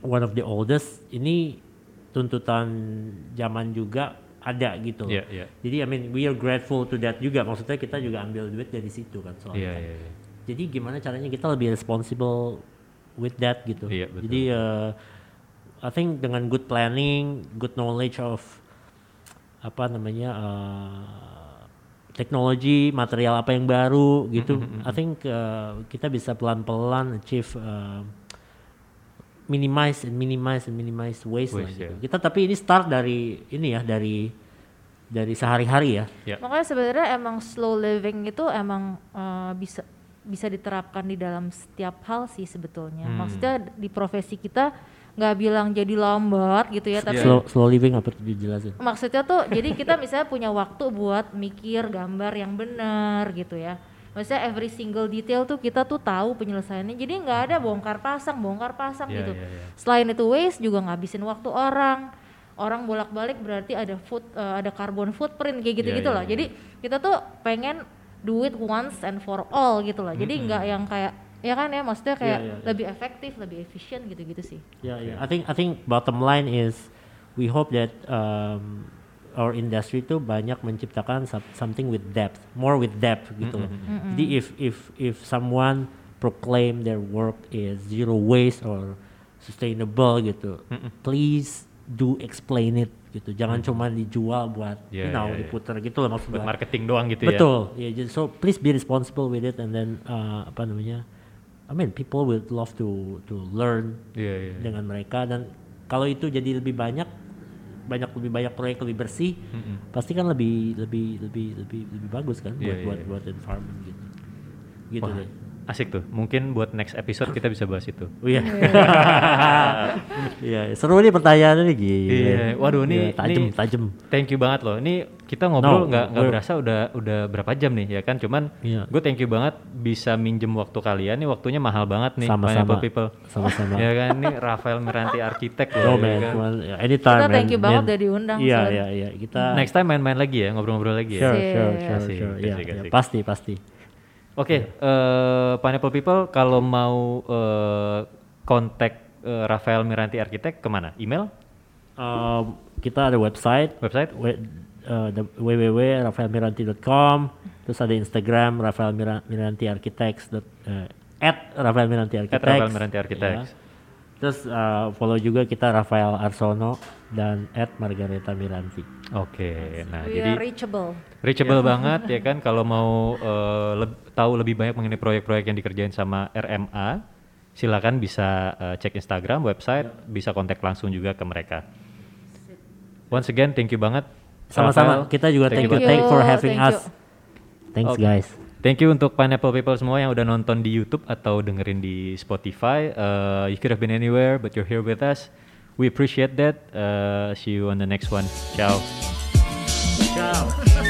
one of the oldest ini tuntutan zaman juga ada gitu. Iya, iya. Jadi I mean we are grateful to that juga. Maksudnya kita juga ambil duit dari situ kan soalnya. Iya, kan. iya, iya. Jadi gimana caranya kita lebih responsible with that gitu. Iya, betul. Jadi uh, I think dengan good planning, good knowledge of apa namanya uh, teknologi, material apa yang baru gitu. Mm-hmm, I think uh, kita bisa pelan-pelan achieve uh, minimize and minimize and minimize waste, lah gitu. ya. Kita tapi ini start dari ini ya dari dari sehari-hari ya. Ya. Makanya sebenarnya emang slow living itu emang eh, bisa bisa diterapkan di dalam setiap hal sih sebetulnya. Hmm. Maksudnya di profesi kita nggak bilang jadi lambat gitu ya, tapi Slow, slow living apa tuh dijelasin? maksudnya tuh jadi kita misalnya punya waktu buat mikir gambar yang benar gitu ya. Maksudnya every single detail tuh kita tuh tahu penyelesaiannya. Jadi nggak ada bongkar pasang, bongkar pasang Iya, gitu. iya, iya. Selain itu waste juga ngabisin waktu orang. Orang bolak-balik berarti ada food eh, ada carbon footprint kayak gitu-gitu Iya, iya, loh. iya. Jadi kita tuh pengen do it once and for all gitu loh. Jadi nggak yang kayak ya kan ya maksudnya kayak Iya, iya, iya. lebih efektif, lebih efisien gitu-gitu sih. Yeah, yeah. I think I think bottom line is we hope that um, our industry itu banyak menciptakan some- something with depth, more with depth gitu loh. Jadi if if if someone proclaim their work is zero waste or sustainable gitu, please do explain it gitu. Jangan cuma dijual buat Yeah, you know yeah, yeah. diputar gitu loh Buat maksudnya. marketing doang gitu ya. Betul. Ya, jadi so please be responsible with it and then uh, apa namanya? I mean people would love to to learn Iya, iya. dengan mereka dan kalau itu jadi lebih banyak banyak lebih banyak proyek lebih bersih pasti kan lebih lebih lebih lebih lebih bagus kan buat Iya, iya, buat iya. buat environment gitu gitu Wah, deh asik tuh. Mungkin buat next episode kita bisa bahas itu. oh iya [laughs] iya seru nih pertanyaannya nih gila Iya, waduh, ini- Iya, tajam ini- tajam Thank you banget loh. Ini kita ngobrol No, nggak nggak we're- berasa udah udah berapa jam nih ya kan? Cuman Iya. gue thank you banget bisa minjem waktu kalian. Nih waktunya mahal banget nih. Sama-sama. People. sama-sama [laughs] ya kan? Ini Rafael Miranti arsitek loh. no ya man kan? ya, anytime Kita thank man, you banget man. udah diundang, iya iya iya kita Next time main-main lagi ya, ngobrol-ngobrol lagi ya. sure sure sure Asik, sure iya iya, pasti pasti Oke, eh, Pineapple People kalau mau eh, kontak eh, Rafael Miranti arsitek ke mana? Email? Um, kita ada website Website? we, uh, the www.rafaelmiranti.com terus ada Instagram Rafael Mira- Miranti Architects dot, uh, at Rafael Miranti Architects Rafael Miranti Architects. Ya. Terus uh, follow juga kita Rafael Arsono dan at Margareta Miranti Oke, nah We jadi are reachable. reachable banget ya kan kalau mau eh, leb- tahu lebih banyak mengenai proyek-proyek yang dikerjain sama RMA, silakan bisa eh, cek Instagram, website, bisa kontak langsung juga ke mereka. Once again, thank you banget. sama-sama kita juga thank, you banget. thank for Thank you, having thank us you. thanks Oke. guys Thank you untuk Pineapple People semua yang udah nonton di YouTube atau dengerin di Spotify. Uh, you could have been anywhere, but you're here with us. We appreciate that. Uh, see you on the next one. Ciao. ciao [laughs]